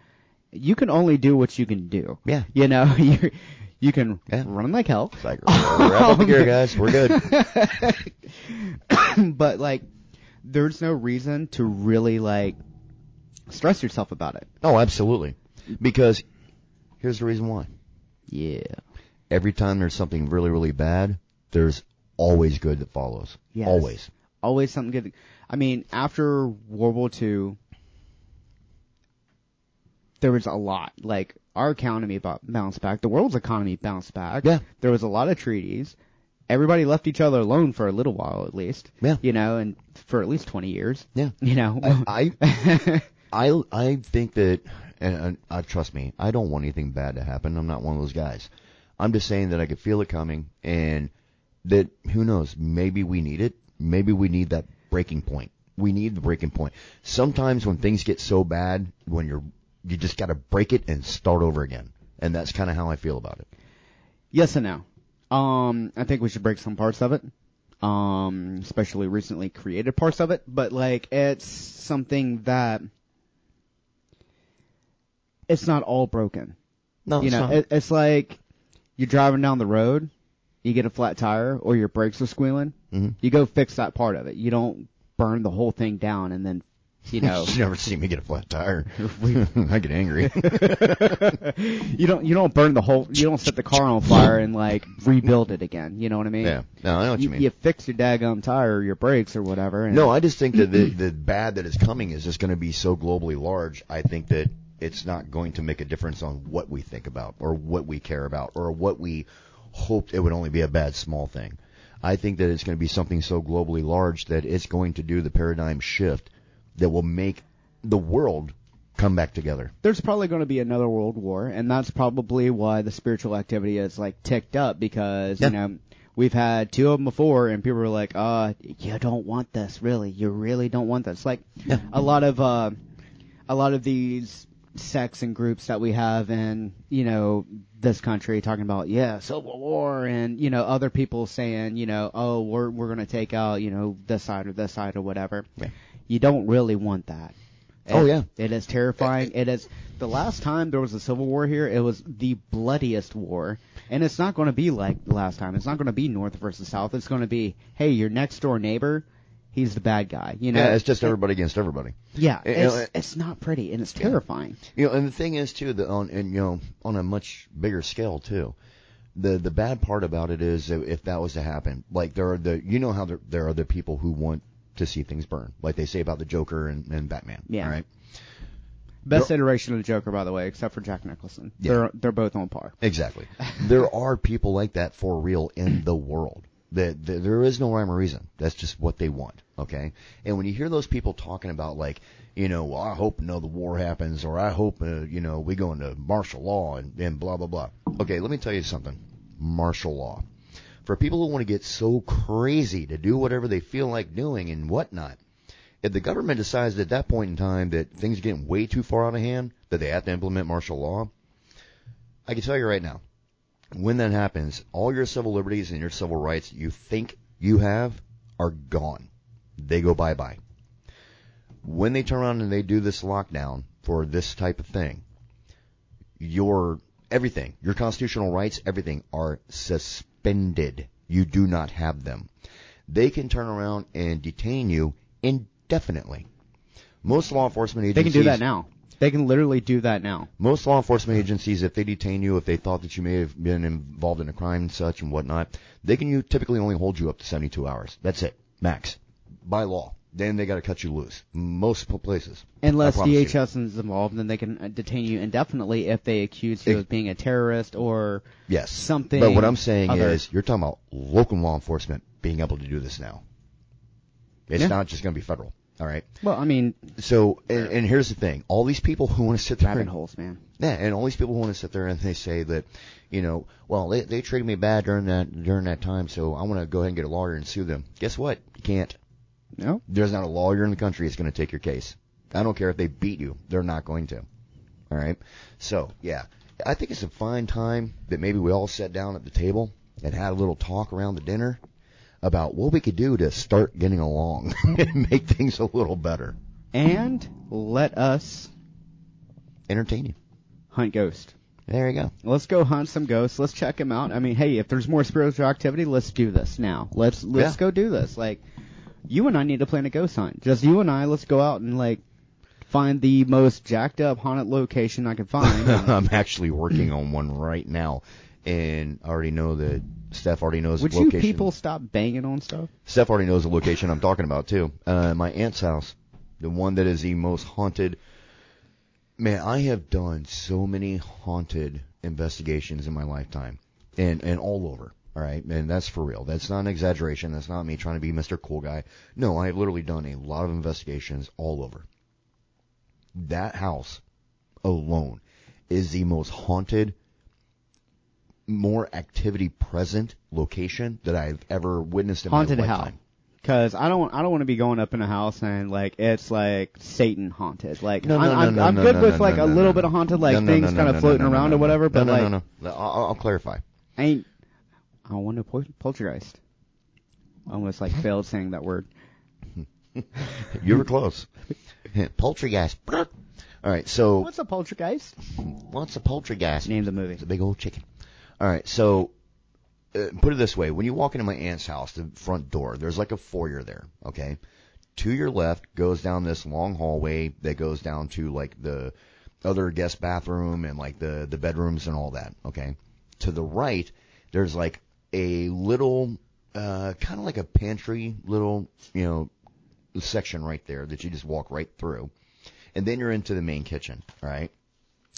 You can only do what you can do. Yeah. You know, you you can Yeah. run like hell, It's like wrap up the gear, guys. We're good. but like, there's no reason to really like stress yourself about it. Oh, absolutely. Because here's the reason why. Yeah. Every time there's something really, really bad, there's always good that follows. Yes. Always. Always something good. I mean, after World War II, there was a lot. Like, our economy bounced back. The world's economy bounced back. Yeah. There was a lot of treaties. Everybody left each other alone for a little while, at least. Yeah. You know, and for at least 20 years. Yeah. You know. I, I I I think that, and, and uh, trust me, I don't want anything bad to happen. I'm not one of those guys. I'm just saying that I could feel it coming, and that who knows, maybe we need it. Maybe we need that breaking point. We need the breaking point. Sometimes when things get so bad, when you're you just got to break it and start over again, and that's kind of how I feel about it. Yes and no. Um, I think we should break some parts of it. Um, especially recently created parts of it, but like it's something that it's not all broken. No, you it's know, not. it, it's like you're driving down the road, you get a flat tire or your brakes are squealing. Mhm. You go fix that part of it. You don't burn the whole thing down and then, you know, you never see me get a flat tire. I get angry. you don't you don't burn the whole you don't set the car on fire and like rebuild it again. You know what I mean? yeah, no, I know what you, You, mean. you fix your daggum tire or your brakes or whatever. No, I just think that the, the bad that is coming is just going to be so globally large. I think that it's not going to make a difference on what we think about or what we care about or what we hoped it would only be a bad small thing. I think that it's going to be something so globally large that it's going to do the paradigm shift that will make the world come back together. there's probably going to be another world war, and that's probably why the spiritual activity is like ticked up because Yeah. you know we've had two of them before, and people were like, "Uh, you don't want this, really. You really don't want this." Like Yeah. a lot of uh, a lot of these sects and groups that we have in you know this country talking about yeah civil war and you know other people saying you know oh we're we're going to take out you know this side or this side or whatever Yeah. You don't really want that Oh, yeah. it is terrifying it is the last time there was a civil war here it was the bloodiest war and it's not going to be like the last time it's not going to be north versus south it's going to be hey your next door neighbor he's the bad guy you know Yeah, it's just everybody against everybody. yeah, You it's, know, it's not pretty and it's terrifying. You know, and the thing is too, that on and you know, on a much bigger scale too. The the bad part about it is if that was to happen, like there are the you know how there, there are the people who want to see things burn, like they say about the Joker and, and Batman. Yeah. All right. Best iteration of the Joker, by the way, except for Jack Nicholson. Yeah. They're they're both on par. Exactly. there are people like that for real in the world. That that there is no rhyme or reason. That's just what they want. Okay. And when you hear those people talking about like, you know, well, I hope no the war happens, or I hope uh, you know we go into martial law and, and blah blah blah. Okay, let me tell you something. Martial law. For people who want to get so crazy to do whatever they feel like doing and whatnot, if the government decides at that point in time that things are getting way too far out of hand, that they have to implement martial law, I can tell you right now, when that happens, all your civil liberties and your civil rights you think you have are gone. They go bye bye. When they turn around and they do this lockdown for this type of thing, your everything, your constitutional rights, everything are suspended. You do not have them. They can turn around and detain you indefinitely. Most law enforcement agencies. They can do that now. They can literally do that now. most law enforcement agencies, if they detain you, if they thought that you may have been involved in a crime and such and whatnot, they can you typically only hold you up to 72 hours. That's it, max, by law. Then they got to cut you loose. Most places. Unless. DHS is involved, then they can uh, detain you indefinitely if they accuse you Ex- of being a terrorist or Yes. something. But what I'm saying other. is, you're talking about local law enforcement being able to do this now. It's Yeah. not just going to be federal. All right. well, I mean, So, and, and here's the thing: all these people who want to sit there rabbit and holes, man. Yeah, and all these people who want to sit there and they say that, you know, well, they they treated me bad during that during that time, so I want to go ahead and get a lawyer and sue them. Guess what? You can't. No. There's not a lawyer in the country that's going to take your case. I don't care if they beat you; they're not going to. All right. So, yeah, I think it's a fine time that maybe we all sat down at the table and had a little talk around the dinner about what we could do to start getting along and make things a little better. And let us Entertain you. hunt ghost. There you go. Let's go hunt some ghosts. Let's check them out. I mean, hey, if there's more spiritual activity, let's do this now. Let's let's Yeah. go do this. Like, you and I need to plan a ghost hunt. Just you and I. Let's go out and like find the most jacked up haunted location I can find. I'm actually working on one right now, and I already know that Steph already knows Would the you location. people stop banging on stuff? Steph already knows the location I'm talking about too. Uh, my aunt's house, the one that is the most haunted. Man, I have done so many haunted investigations in my lifetime, and and all over. All right, and that's for real. That's not an exaggeration. That's not me trying to be Mr. Cool Guy. No, I have literally done a lot of investigations all over. That house alone is the most haunted, more activity present location that I've ever witnessed in Haunted my how? lifetime. Because I don't, I don't want to be going up in a house and like it's like Satan haunted. Like No, no, I'm, no, I'm, no, I'm no, good no, with no, like no, a little no, bit of haunted, like No, no, things no, no, kind of no, floating no, no, around no, or whatever. no, But no, like, no, no, no. I'll, I'll clarify. ain't I want a pol- poltergeist. Almost like failed saying that word. You were close. Poltergeist. All right, so what's a poltergeist? what's a poltergeist? Name the movie. It's a big old chicken. All right, so uh, put it this way: when you walk into my aunt's house, the front door, there's like a foyer there. Okay, to your left goes down this long hallway that goes down to like the other guest bathroom and like the the bedrooms and all that. Okay, to the right, there's like a little, uh, kind of like a pantry, little, you know, section right there that you just walk right through, and then you're into the main kitchen. right?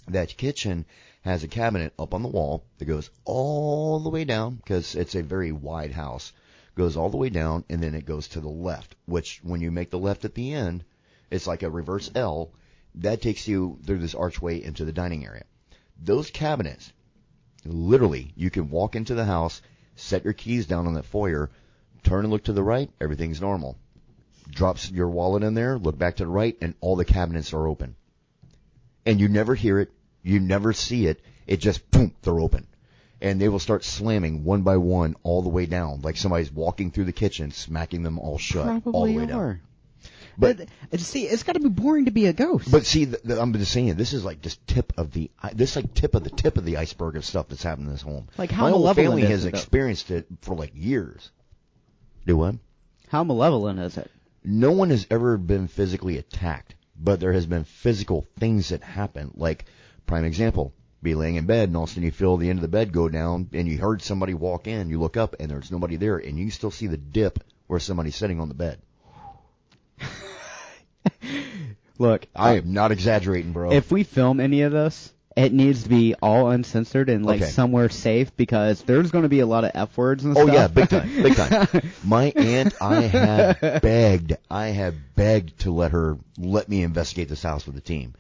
that kitchen has a cabinet up on the wall that goes all the way down because it's a very wide house. Goes all the way down and then it goes to the left, which when you make the left at the end, it's like a reverse L. That takes you through this archway into the dining area. Those cabinets, literally, you can walk into the house, set your keys down on that foyer, turn and look to the right, everything's normal. Drops your wallet in there, look back to the right, and all the cabinets are open. And you never hear it, you never see it. It just boom, they're open. And they will start slamming one by one all the way down, like somebody's walking through the kitchen, smacking them all shut, all the Probably way down. But But, uh, see, it's got to be boring to be a ghost. but see, the, the, I'm just saying, this is like just tip of the this like tip of the tip of the iceberg of stuff that's happened in this home. Like, how my whole family is has it, experienced it for like years. Do what? How malevolent is it? No one has ever been physically attacked, but there has been physical things that happen. Like prime example, be laying in bed and all of a sudden you feel the end of the bed go down and you heard somebody walk in. You look up and there's nobody there, and you still see the dip where somebody's sitting on the bed. Look, I am not exaggerating, bro. if we film any of this, it needs to be all uncensored and like Okay. somewhere safe because there's going to be a lot of f words and Oh stuff. Oh yeah, big time, big time. My aunt, I have begged, I have begged to let her let me investigate this house with the team.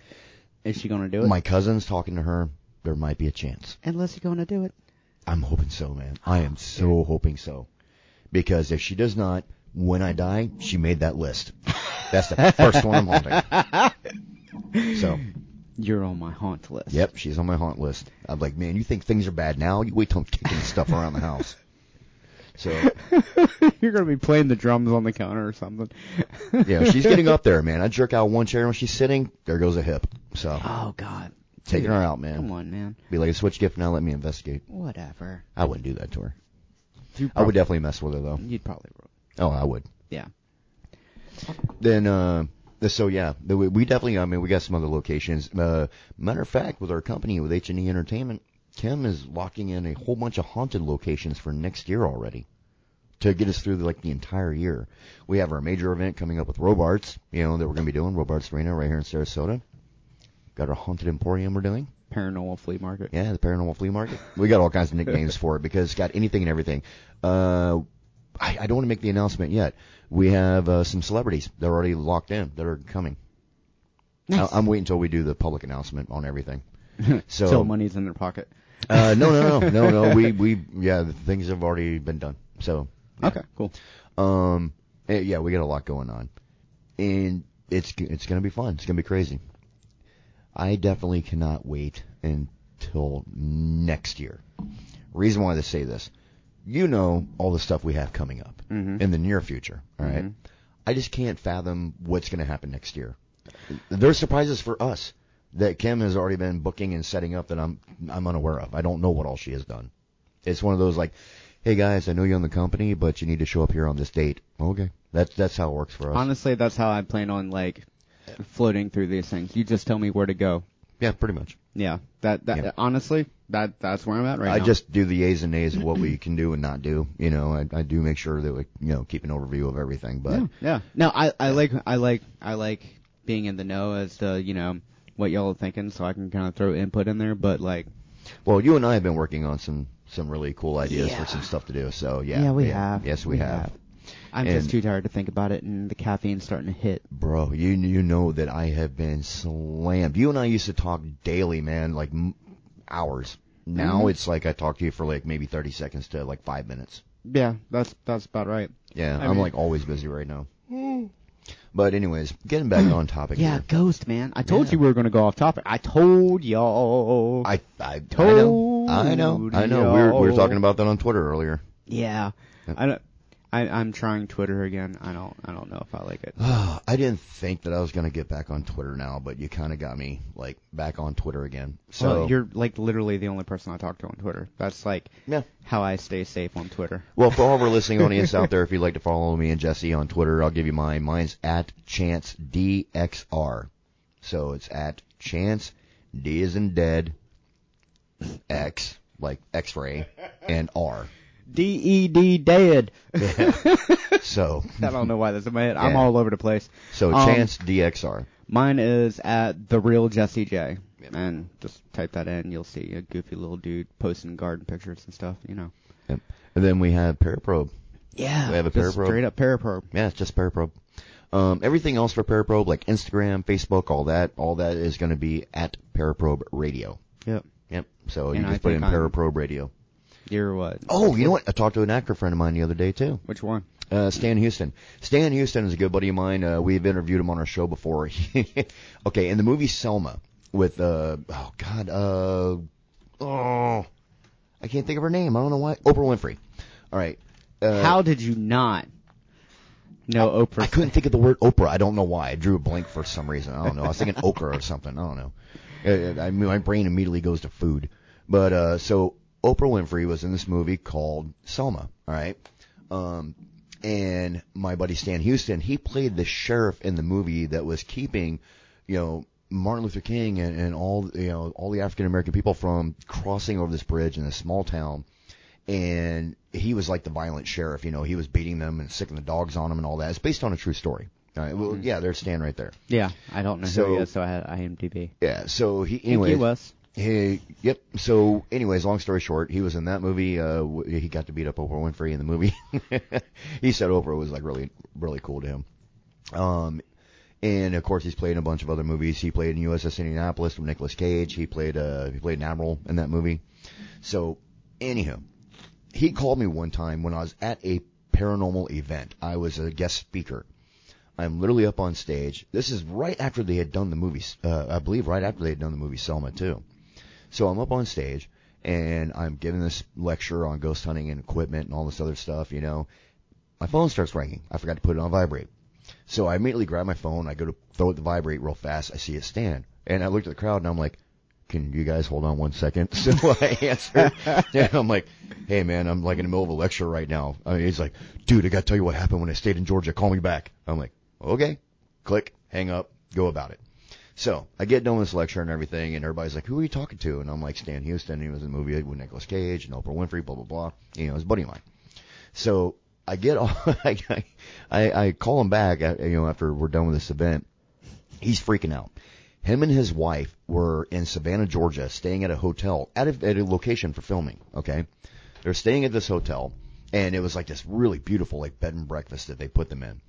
Is she going to do it? My cousin's talking to her. There might be a chance. Unless you're going to do it. I'm hoping so, man. I am so hoping so. Because if she does not, when I die, she made that list. That's the first one I'm haunting. So, You're on my haunt list. yep, she's on my haunt list. I'm like, man, you think things are bad now? You wait till I'm kicking stuff around the house. So, you're going to be playing the drums on the counter or something. yeah, she's getting up there, man. I jerk out one chair when she's sitting, there goes a hip. So, Oh God. taking her out, man. Come on, man. Be like a switch gift now, let me investigate. Whatever. I wouldn't do that to her. You I would definitely mess with her though. You'd probably. Oh, I would. Yeah. Then, uh, so yeah, we we definitely. I mean, we got some other locations. Uh, matter of fact, with our company with H and E Entertainment, Kim is locking in a whole bunch of haunted locations for next year already, to get us through the, like the entire year. We have our major event coming up with Robarts, you know, that we're gonna be doing Robarts Arena right here in Sarasota. Got our haunted emporium we're doing. Paranormal flea market. Yeah, the paranormal flea market. We got all kinds of nicknames for it because it's got anything and everything. Uh, I, I don't want to make the announcement yet. We have uh, some celebrities that are already locked in that are coming. Nice. I, am waiting until we do the public announcement on everything. So, Till money's in their pocket. uh, no, no, no, no, no. We, we, yeah, the things have already been done. So, yeah. Okay, cool. Um, eh, yeah, we got a lot going on, and it's it's gonna be fun. It's gonna be crazy. I definitely cannot wait until next year. Reason why I say this, you know, all the stuff we have coming up Mhm. in the near future. All right? Mhm. I just can't fathom what's gonna happen next year. There's surprises for us that Kim has already been booking and setting up that I'm I'm unaware of. I don't know what all she has done. It's one of those like, hey guys, I know you own the company, but you need to show up here on this date. Okay, that's that's how it works for us. Honestly, that's how I plan on like floating through these things. You just tell me where to go. yeah, pretty much. Yeah, that that Yeah. honestly, that that's where I'm at right I now. I just do the A's and A's of what we can do and not do. You know, I, I do make sure that we, you know, keep an overview of everything. But yeah, yeah. No, I I like I like I like being in the know as to you know what y'all are thinking, so I can kind of throw input in there. But like, well, you and I have been working on some some really cool ideas Yeah. for some stuff to do. So yeah, Yeah, we have. Yes, we, We have. have. I'm And- just too tired to think about it, and the caffeine's starting to hit. Bro, you you know that I have been slammed. You and I used to talk daily, man, like m- hours. Now Mhm. it's like I talk to you for like maybe 30 seconds to like five minutes. Yeah, that's that's about right. Yeah, I I'm mean- like always busy right now. But anyways, getting back on topic. Yeah, here. ghost man. I told Yeah. you we were going to go off topic. I told y'all. I I, I know. told I know, I know. We were, we were talking about that on Twitter earlier. Yeah. I don't. I, I'm trying Twitter again. I don't. I don't know if I like it. I didn't think that I was gonna get back on Twitter now, but you kind of got me like back on Twitter again. So well, you're like literally the only person I talk to on Twitter. That's like Yeah. how I stay safe on Twitter. Well, for all of our listening audience out there, if you'd like to follow me and Jesse on Twitter, I'll give you mine. Mine's at Chance DXR. So it's at Chance D is in dead, X like X-ray, and R. D E D dead. So I don't know why that's in my head. I'm Yeah. all over the place. so Um, Chance DXR. Mine is at the real Jesse J. And just type that in, you'll see a goofy little dude posting garden pictures and stuff. You know. Yep. And then we have Paraprobe. Yeah. We have a just Paraprobe. Straight up paraprobe. Yeah, it's just Paraprobe. Um, everything else for Paraprobe, like Instagram, Facebook, all that, all that is going to be at Paraprobe Radio. Yep. Yep. So And you I just put in think I'm- Paraprobe Radio. You're what? Oh, you know what? I talked to an actor friend of mine the other day too. Which one? Uh, Stan Houston. Stan Houston is a good buddy of mine. Uh, we've interviewed him on our show before. okay, in the movie Selma with uh oh god uh oh I can't think of her name. I don't know why. Oprah Winfrey. All right. Uh, How did you not know Oprah? I couldn't think of the word Oprah. I don't know why. I drew a blank for some reason. I don't know. I was thinking okra or something. I don't know. Uh, I mean, my brain immediately goes to food. But uh, so Oprah Winfrey was in this movie called Selma. All right. Um, and my buddy Stan Houston, he played the sheriff in the movie that was keeping, you know, Martin Luther King and, and all you know all the African American people from crossing over this bridge in a small town and he was like the violent sheriff. You know, he was beating them and sicking the dogs on them and all that. It's based on a true story. All right, well, yeah, there's Stan right there. Yeah, I don't know So- who he is, so I had IMDb. Yeah, so he anyway. he was. He, yep. So, anyways, long story short, he was in that movie. Uh, he got to beat up Oprah Winfrey in the movie. he said Oprah was like really, really cool to him. Um, and of course, he's played in a bunch of other movies. He played in USS Indianapolis with Nicolas Cage. He played, uh, he played an admiral in that movie. So, anywho, he called me one time when I was at a paranormal event. I was a guest speaker. I'm literally up on stage. This is right after they had done the movie, uh, I believe right after they had done the movie Selma too. So I'm up on stage and I'm giving this lecture on ghost hunting and equipment and all this other stuff, you know. My phone starts ringing. I forgot to put it on vibrate. So I immediately grab my phone. I go to throw it to vibrate real fast. I see it stand. And I looked at the crowd and I'm like, can you guys hold on one second? So I answered. and I'm like, hey man, I'm like in the middle of a lecture right now. I mean, he's like, dude, I gotta tell you what happened when I stayed in Georgia. Call me back. I'm like, okay. Click, hang up, go about it. So I get done with this lecture and everything, and everybody's like, "Who are you talking to?" And I'm like, "Stan Houston. He was in a movie with Nicolas Cage and Oprah Winfrey, blah blah blah. You know, his buddy of mine." So I get all, I, I I call him back, uh, you know, after we're done with this event. He's freaking out. Him and his wife were in Savannah, Georgia, staying at a hotel at a, at a location for filming. Okay, they're staying at this hotel, and it was like this really beautiful like bed and breakfast that they put them in.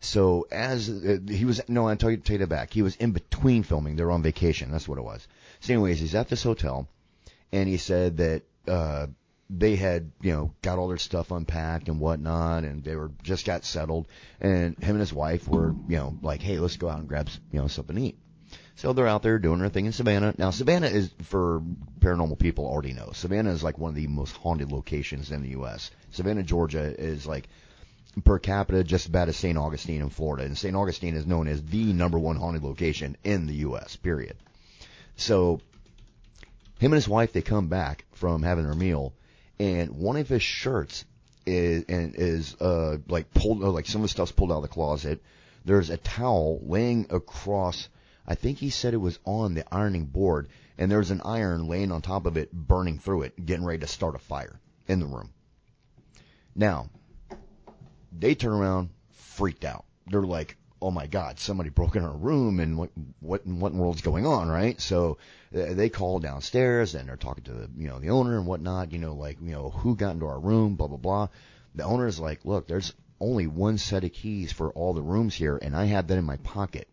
So as uh, he was, no, I to take it back. He was in between filming. They were on vacation. That's what it was. So, anyways, he's at this hotel, and he said that uh, they had, you know, got all their stuff unpacked and whatnot, and they were just got settled. And him and his wife were, you know, like, hey, let's go out and grab, you know, something to eat. So they're out there doing their thing in Savannah. Now, Savannah is, for paranormal people already know, Savannah is like one of the most haunted locations in the U.S. Savannah, Georgia is like per capita just about as St. Augustine in Florida. And St. Augustine is known as the number one haunted location in the U.S., period. So, him and his wife, they come back from having their meal, and one of his shirts is, and is, uh, like pulled, uh, like some of the stuff's pulled out of the closet. There's a towel laying across, I think he said it was on the ironing board, and there's an iron laying on top of it, burning through it, getting ready to start a fire in the room. Now, they turn around, freaked out. They're like, "Oh my God, somebody broke in our room, and what what in what in world's going on?" Right? So uh, they call downstairs, and they're talking to the you know the owner and whatnot. You know, like you know who got into our room, blah blah blah. The owner is like, "Look, there's only one set of keys for all the rooms here, and I have that in my pocket."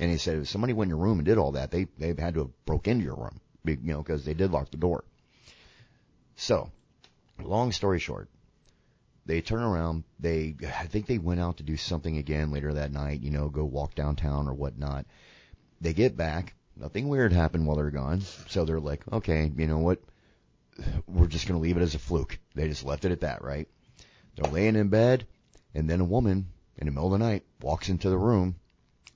And he said, if somebody went in your room and did all that, they they've had to have broke into your room, you know, because they did lock the door. So, long story short, they turn around. They, I think they went out to do something again later that night. You know, go walk downtown or whatnot. They get back. Nothing weird happened while they're gone. So they're like, okay, you know what? we're just going to leave it as a fluke. They just left it at that, right? They're laying in bed, and then a woman in the middle of the night walks into the room,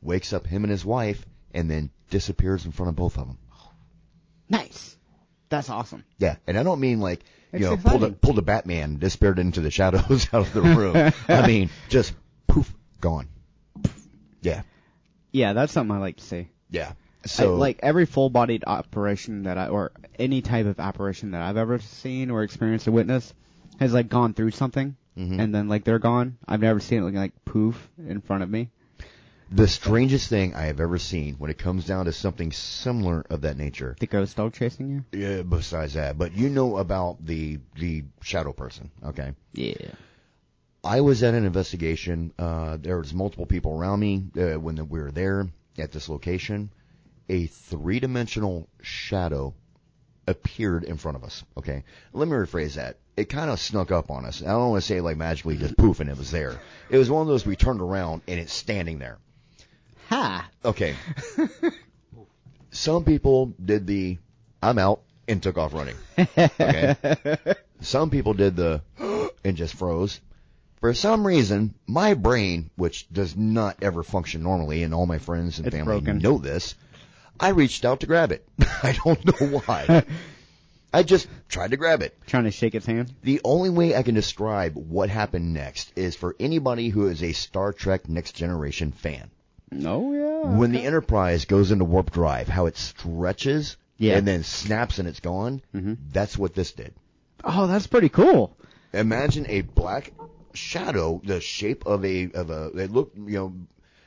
wakes up him and his wife, and then disappears in front of both of them. Nice. That's awesome. Yeah, and I don't mean like you It's know pulled a, pulled a Batman, disappeared into the shadows out of the room. I mean just poof, gone. Yeah, Yeah, that's something I like to see. yeah. I- So like every full-bodied operation that I, or any type of apparition that I've ever seen or experienced or witnessed, has like gone through something, Mhm. and then like they're gone. I've never seen it like, like poof in front of me. The strangest thing I have ever seen when it comes down to something similar of that nature. The ghost dog chasing you. Yeah, besides that, but you know about the the shadow person, okay? Yeah. I was at an investigation. Uh, there was multiple people around me uh, when we were there at this location. A three-dimensional shadow appeared in front of us. Okay, let me rephrase that. It kind of snuck up on us. I don't want to say like magically just poof and it was there. It was one of those we turned around and it's standing there. Ha. Okay. Some people did the I'm out and took off running. Okay. Some people did the and just froze. For some reason, my brain, which does not ever function normally, and all my friends and It's family broken. know this, I reached out to grab it. I don't know why. I just tried to grab it. Trying to shake its hand. The only way I can describe what happened next is for anybody who is a Star Trek Next Generation fan. Oh yeah. When the Enterprise goes into warp drive, how it stretches Yeah. and then snaps and it's gone, Mhm. that's what this did. Oh, that's pretty cool. Imagine a black shadow, the shape of a of a. It looked, you know,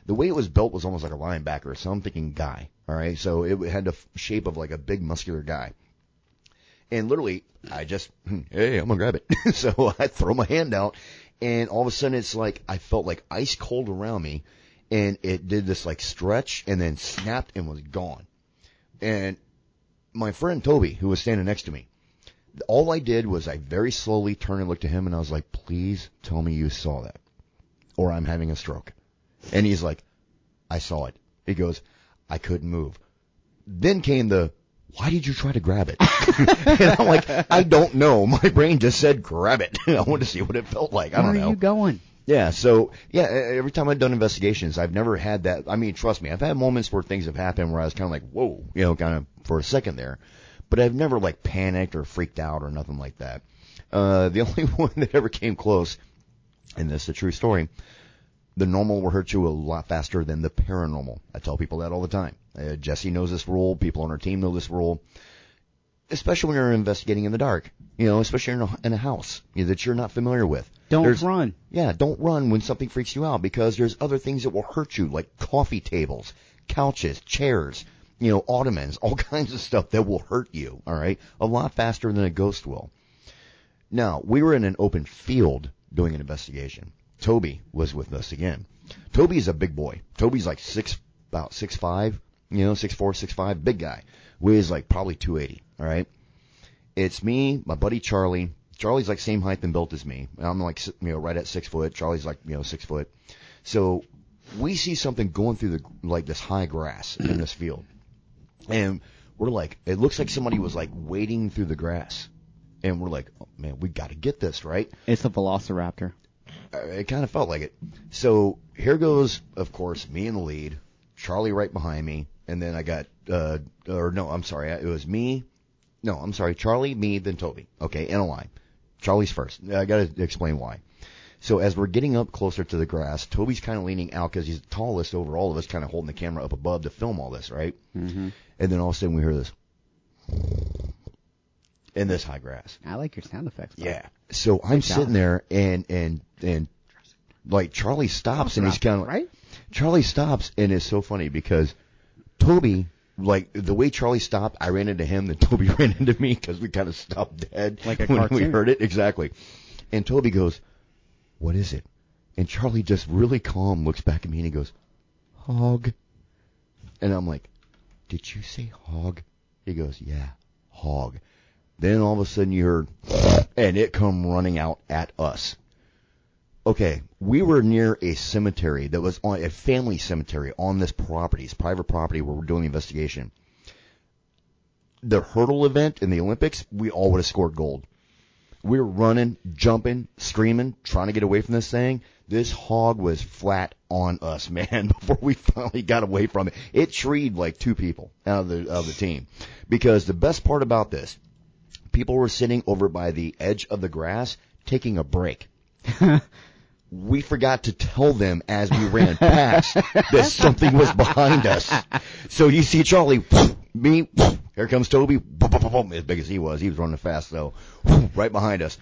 the way it was built was almost like a linebacker. So I'm thinking guy. All right, so it had the shape of like a big muscular guy. And literally, I just, hmm, hey, I'm gonna grab it. so I throw my hand out, and all of a sudden, it's like I felt like ice cold around me, and it did this like stretch, and then snapped and was gone. And my friend Toby, who was standing next to me, all I did was I very slowly turned and looked at him, and I was like, "Please tell me you saw that, or I'm having a stroke." And he's like, "I saw it." He goes, "I couldn't move." Then came the, "Why did you try to grab it?" and I'm like, "I don't know. My brain just said grab it. I wanted to see what it felt like. I Where don't are know." you going? Yeah, so yeah, every time I've done investigations, I've never had that. I mean, trust me, I've had moments where things have happened where I was kind of like, whoa, you know, kind of for a second there, but I've never like panicked or freaked out or nothing like that. Uh, the only one that ever came close, and this is a true story, the normal will hurt you a lot faster than the paranormal. I tell people that all the time. Uh, Jesse knows this rule. People on our team know this rule. Especially when you're investigating in the dark, you know, especially in a, in a house you know, that you're not familiar with. Don't There's- run. yeah, don't run when something freaks you out because there's other things that will hurt you, like coffee tables, couches, chairs, you know, ottomans, all kinds of stuff that will hurt you, alright? A lot faster than a ghost will. Now, we were in an open field doing an investigation. Toby was with us again. Toby's a big boy. Toby's like six, about six five, you know, six four, six five, big guy. Weighs like probably 280, alright? It's me, my buddy Charlie. Charlie's like same height and built as me. I'm like you know right at six foot. Charlie's like you know six foot. So we see something going through the like this high grass in this field, and we're like, it looks like somebody was like wading through the grass, and we're like, oh, man, we got to get this right. It's a velociraptor. Uh, It kind of felt like it. So here goes, of course, me in the lead, Charlie right behind me, and then I got, uh, or no, I'm sorry, it was me. No, I'm sorry, Charlie, me, then Toby. Okay, in a line. Charlie's first. I got to explain why. So as we're getting up closer to the grass, Toby's kind of leaning out because he's the tallest over all of us, kind of holding the camera up above to film all this, right? Mm-hmm. And then all of a sudden we hear this in this high grass. I like your sound effects. Yeah. So I'm Good job. sitting there and and and like Charlie stops and he's kind of right. Charlie stops and it's so funny because Toby like the way Charlie stopped, I ran into him, then Toby ran into me because we kind of stopped dead Like when we cartoon. heard it exactly. And Toby goes, "What is it?" And Charlie just really calm looks back at me and he goes, "Hog." And I'm like, "Did you say hog?" He goes, "Yeah, hog." Then all of a sudden you heard, and it come running out at us. Okay, we were near a cemetery that was on a family cemetery on this property, it's private property where we're doing the investigation. the hurdle event in the Olympics, we all would have scored gold. We were running, jumping, screaming, trying to get away from this thing. This hog was flat on us, man, before we finally got away from it. It treed like two people out of the, out of the team. Because the best part about this, people were sitting over by the edge of the grass taking a break. we forgot to tell them as we ran past that something was behind us. So you see Charlie, me, here comes Toby, as big as he was. He was running fast though, right behind us.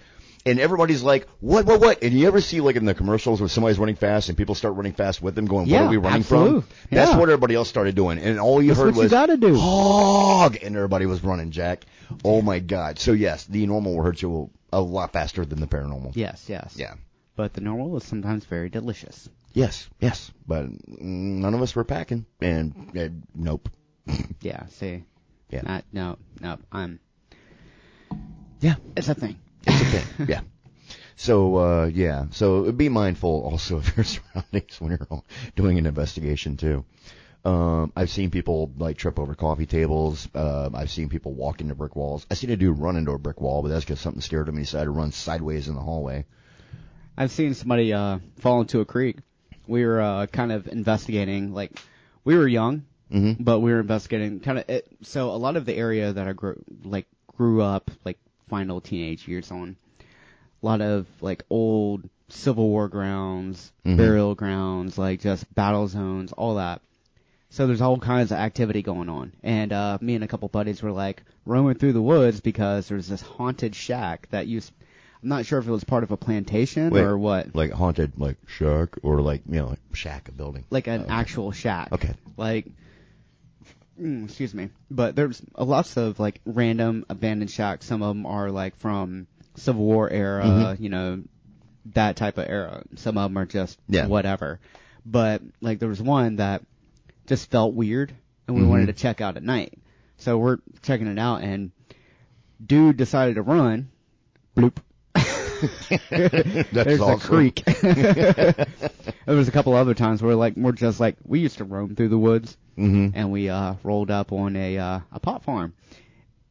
And everybody's like, what, what, what? And you ever see like in the commercials where somebody's running fast and people start running fast with them going, what Yeah, are we running absolute. from? That's Yeah. what everybody else started doing. And all you That's heard what you was, gotta do. hog! And everybody was running, Jack. Oh my god. So yes, the normal will hurt you a lot faster than the paranormal. Yes, yes. Yeah. But the normal is sometimes very delicious. Yes, yes, but none of us were packing, and uh, nope. Yeah, see. Yeah. Not, no, no, I'm. Yeah, It's a thing. it's a thing. yeah. So uh, yeah, so be mindful also of your surroundings when you're doing an investigation too. Um, I've seen people like trip over coffee tables. Uh, I've seen people walk into brick walls. I seen a dude run into a brick wall, but that's because something scared him. And he decided to run sideways in the hallway. I've seen somebody uh, fall into a creek. We were uh, kind of investigating, like, we were young, Mm-hmm. but we were investigating kind of it. So a lot of the area that I grew, like, grew up, like, final teenage years on, a lot of like old Civil War grounds, Mhm. burial grounds, like just battle zones, all that. So there's all kinds of activity going on. And uh me and a couple buddies were like roaming through the woods because there's this haunted shack that used I'm not sure if it was part of a plantation Wait. or what. Like haunted, like shack, or like you know, like shack, a building. Like an Okay. actual shack. Okay. Like mm, excuse me. But there's a lots of like random abandoned shacks. Some of them are like from Civil War era, Mhm. you know, that type of era. Some of them are just Yeah. whatever. But like there was one that just felt weird and we Mhm. wanted to check out at night. So we're checking it out and dude decided to run. Bloop. That's There's awesome. a creek. there was a couple other times where like we're just like we used to roam through the woods Mm-hmm. and we uh rolled up on a uh, a pot farm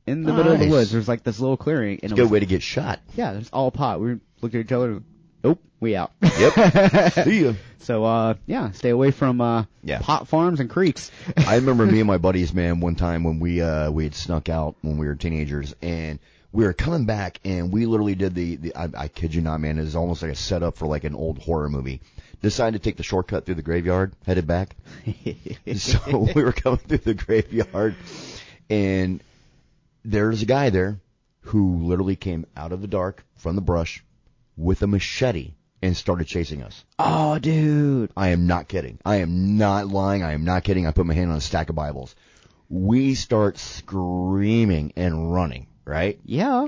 in the middle of the woods. There's like this little clearing and It's a Good was, way to get shot. yeah, it's all pot. We looked at each other. Nope, we out. Yep. See ya. So uh yeah, stay away from uh Yeah. pot farms and creeks. I remember me and my buddies, man, one time when we uh we had snuck out when we were teenagers and we were coming back and we literally did the, the I, I kid you not, man, it was almost like a setup for like an old horror movie. Decided to take the shortcut through the graveyard, headed back. so we were coming through the graveyard and there's a guy there who literally came out of the dark from the brush with a machete and started chasing us. oh, dude. I am not kidding. I am not lying. I am not kidding. I put my hand on a stack of Bibles. We start screaming and running, right? Yeah.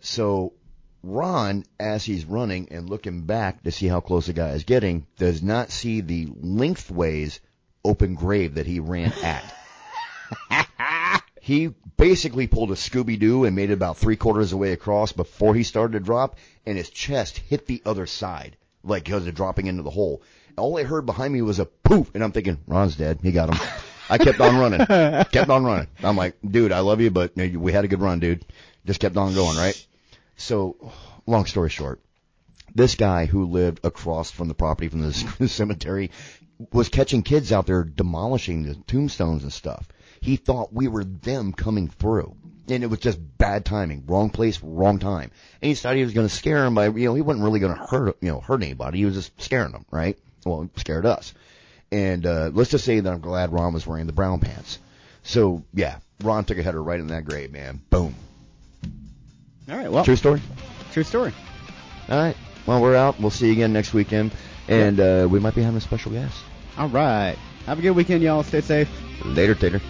So Ron, as he's running and looking back to see how close the guy is getting, does not see the lengthways open grave that he ran at. he basically pulled a Scooby Doo and made it about three quarters of the way across before he started to drop, and his chest hit the other side, like because of dropping into the hole. All I heard behind me was a poof, and I'm thinking, Ron's dead. He got him. I kept on running. kept on running. I'm like, dude, I love you, but we had a good run, dude. Just kept on going, right? So, long story short, this guy who lived across from the property from the cemetery was catching kids out there demolishing the tombstones and stuff. He thought we were them coming through. And it was just bad timing. Wrong place, wrong time. And he decided he was going to scare him by, you know, he wasn't really going to hurt, you know, hurt anybody. He was just scaring them, right? Well, scared us. And, uh, let's just say that I'm glad Ron was wearing the brown pants. So, yeah, Ron took a header right in that grave, man. Boom. All right. Well, True story? true story. All right. Well, we're out. We'll see you again next weekend. And uh, we might be having a special guest. All right. Have a good weekend, y'all. Stay safe. Later, Tater.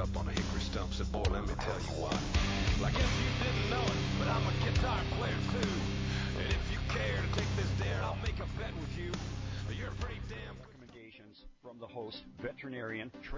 Up on a hickory stump, said, "Boy, let me tell you what. I guess you didn't know it, but I'm a guitar player too. And if you care to take this dare, I'll make a bet with you. You're pretty damn." recommendations from the host, veterinarian, trainer.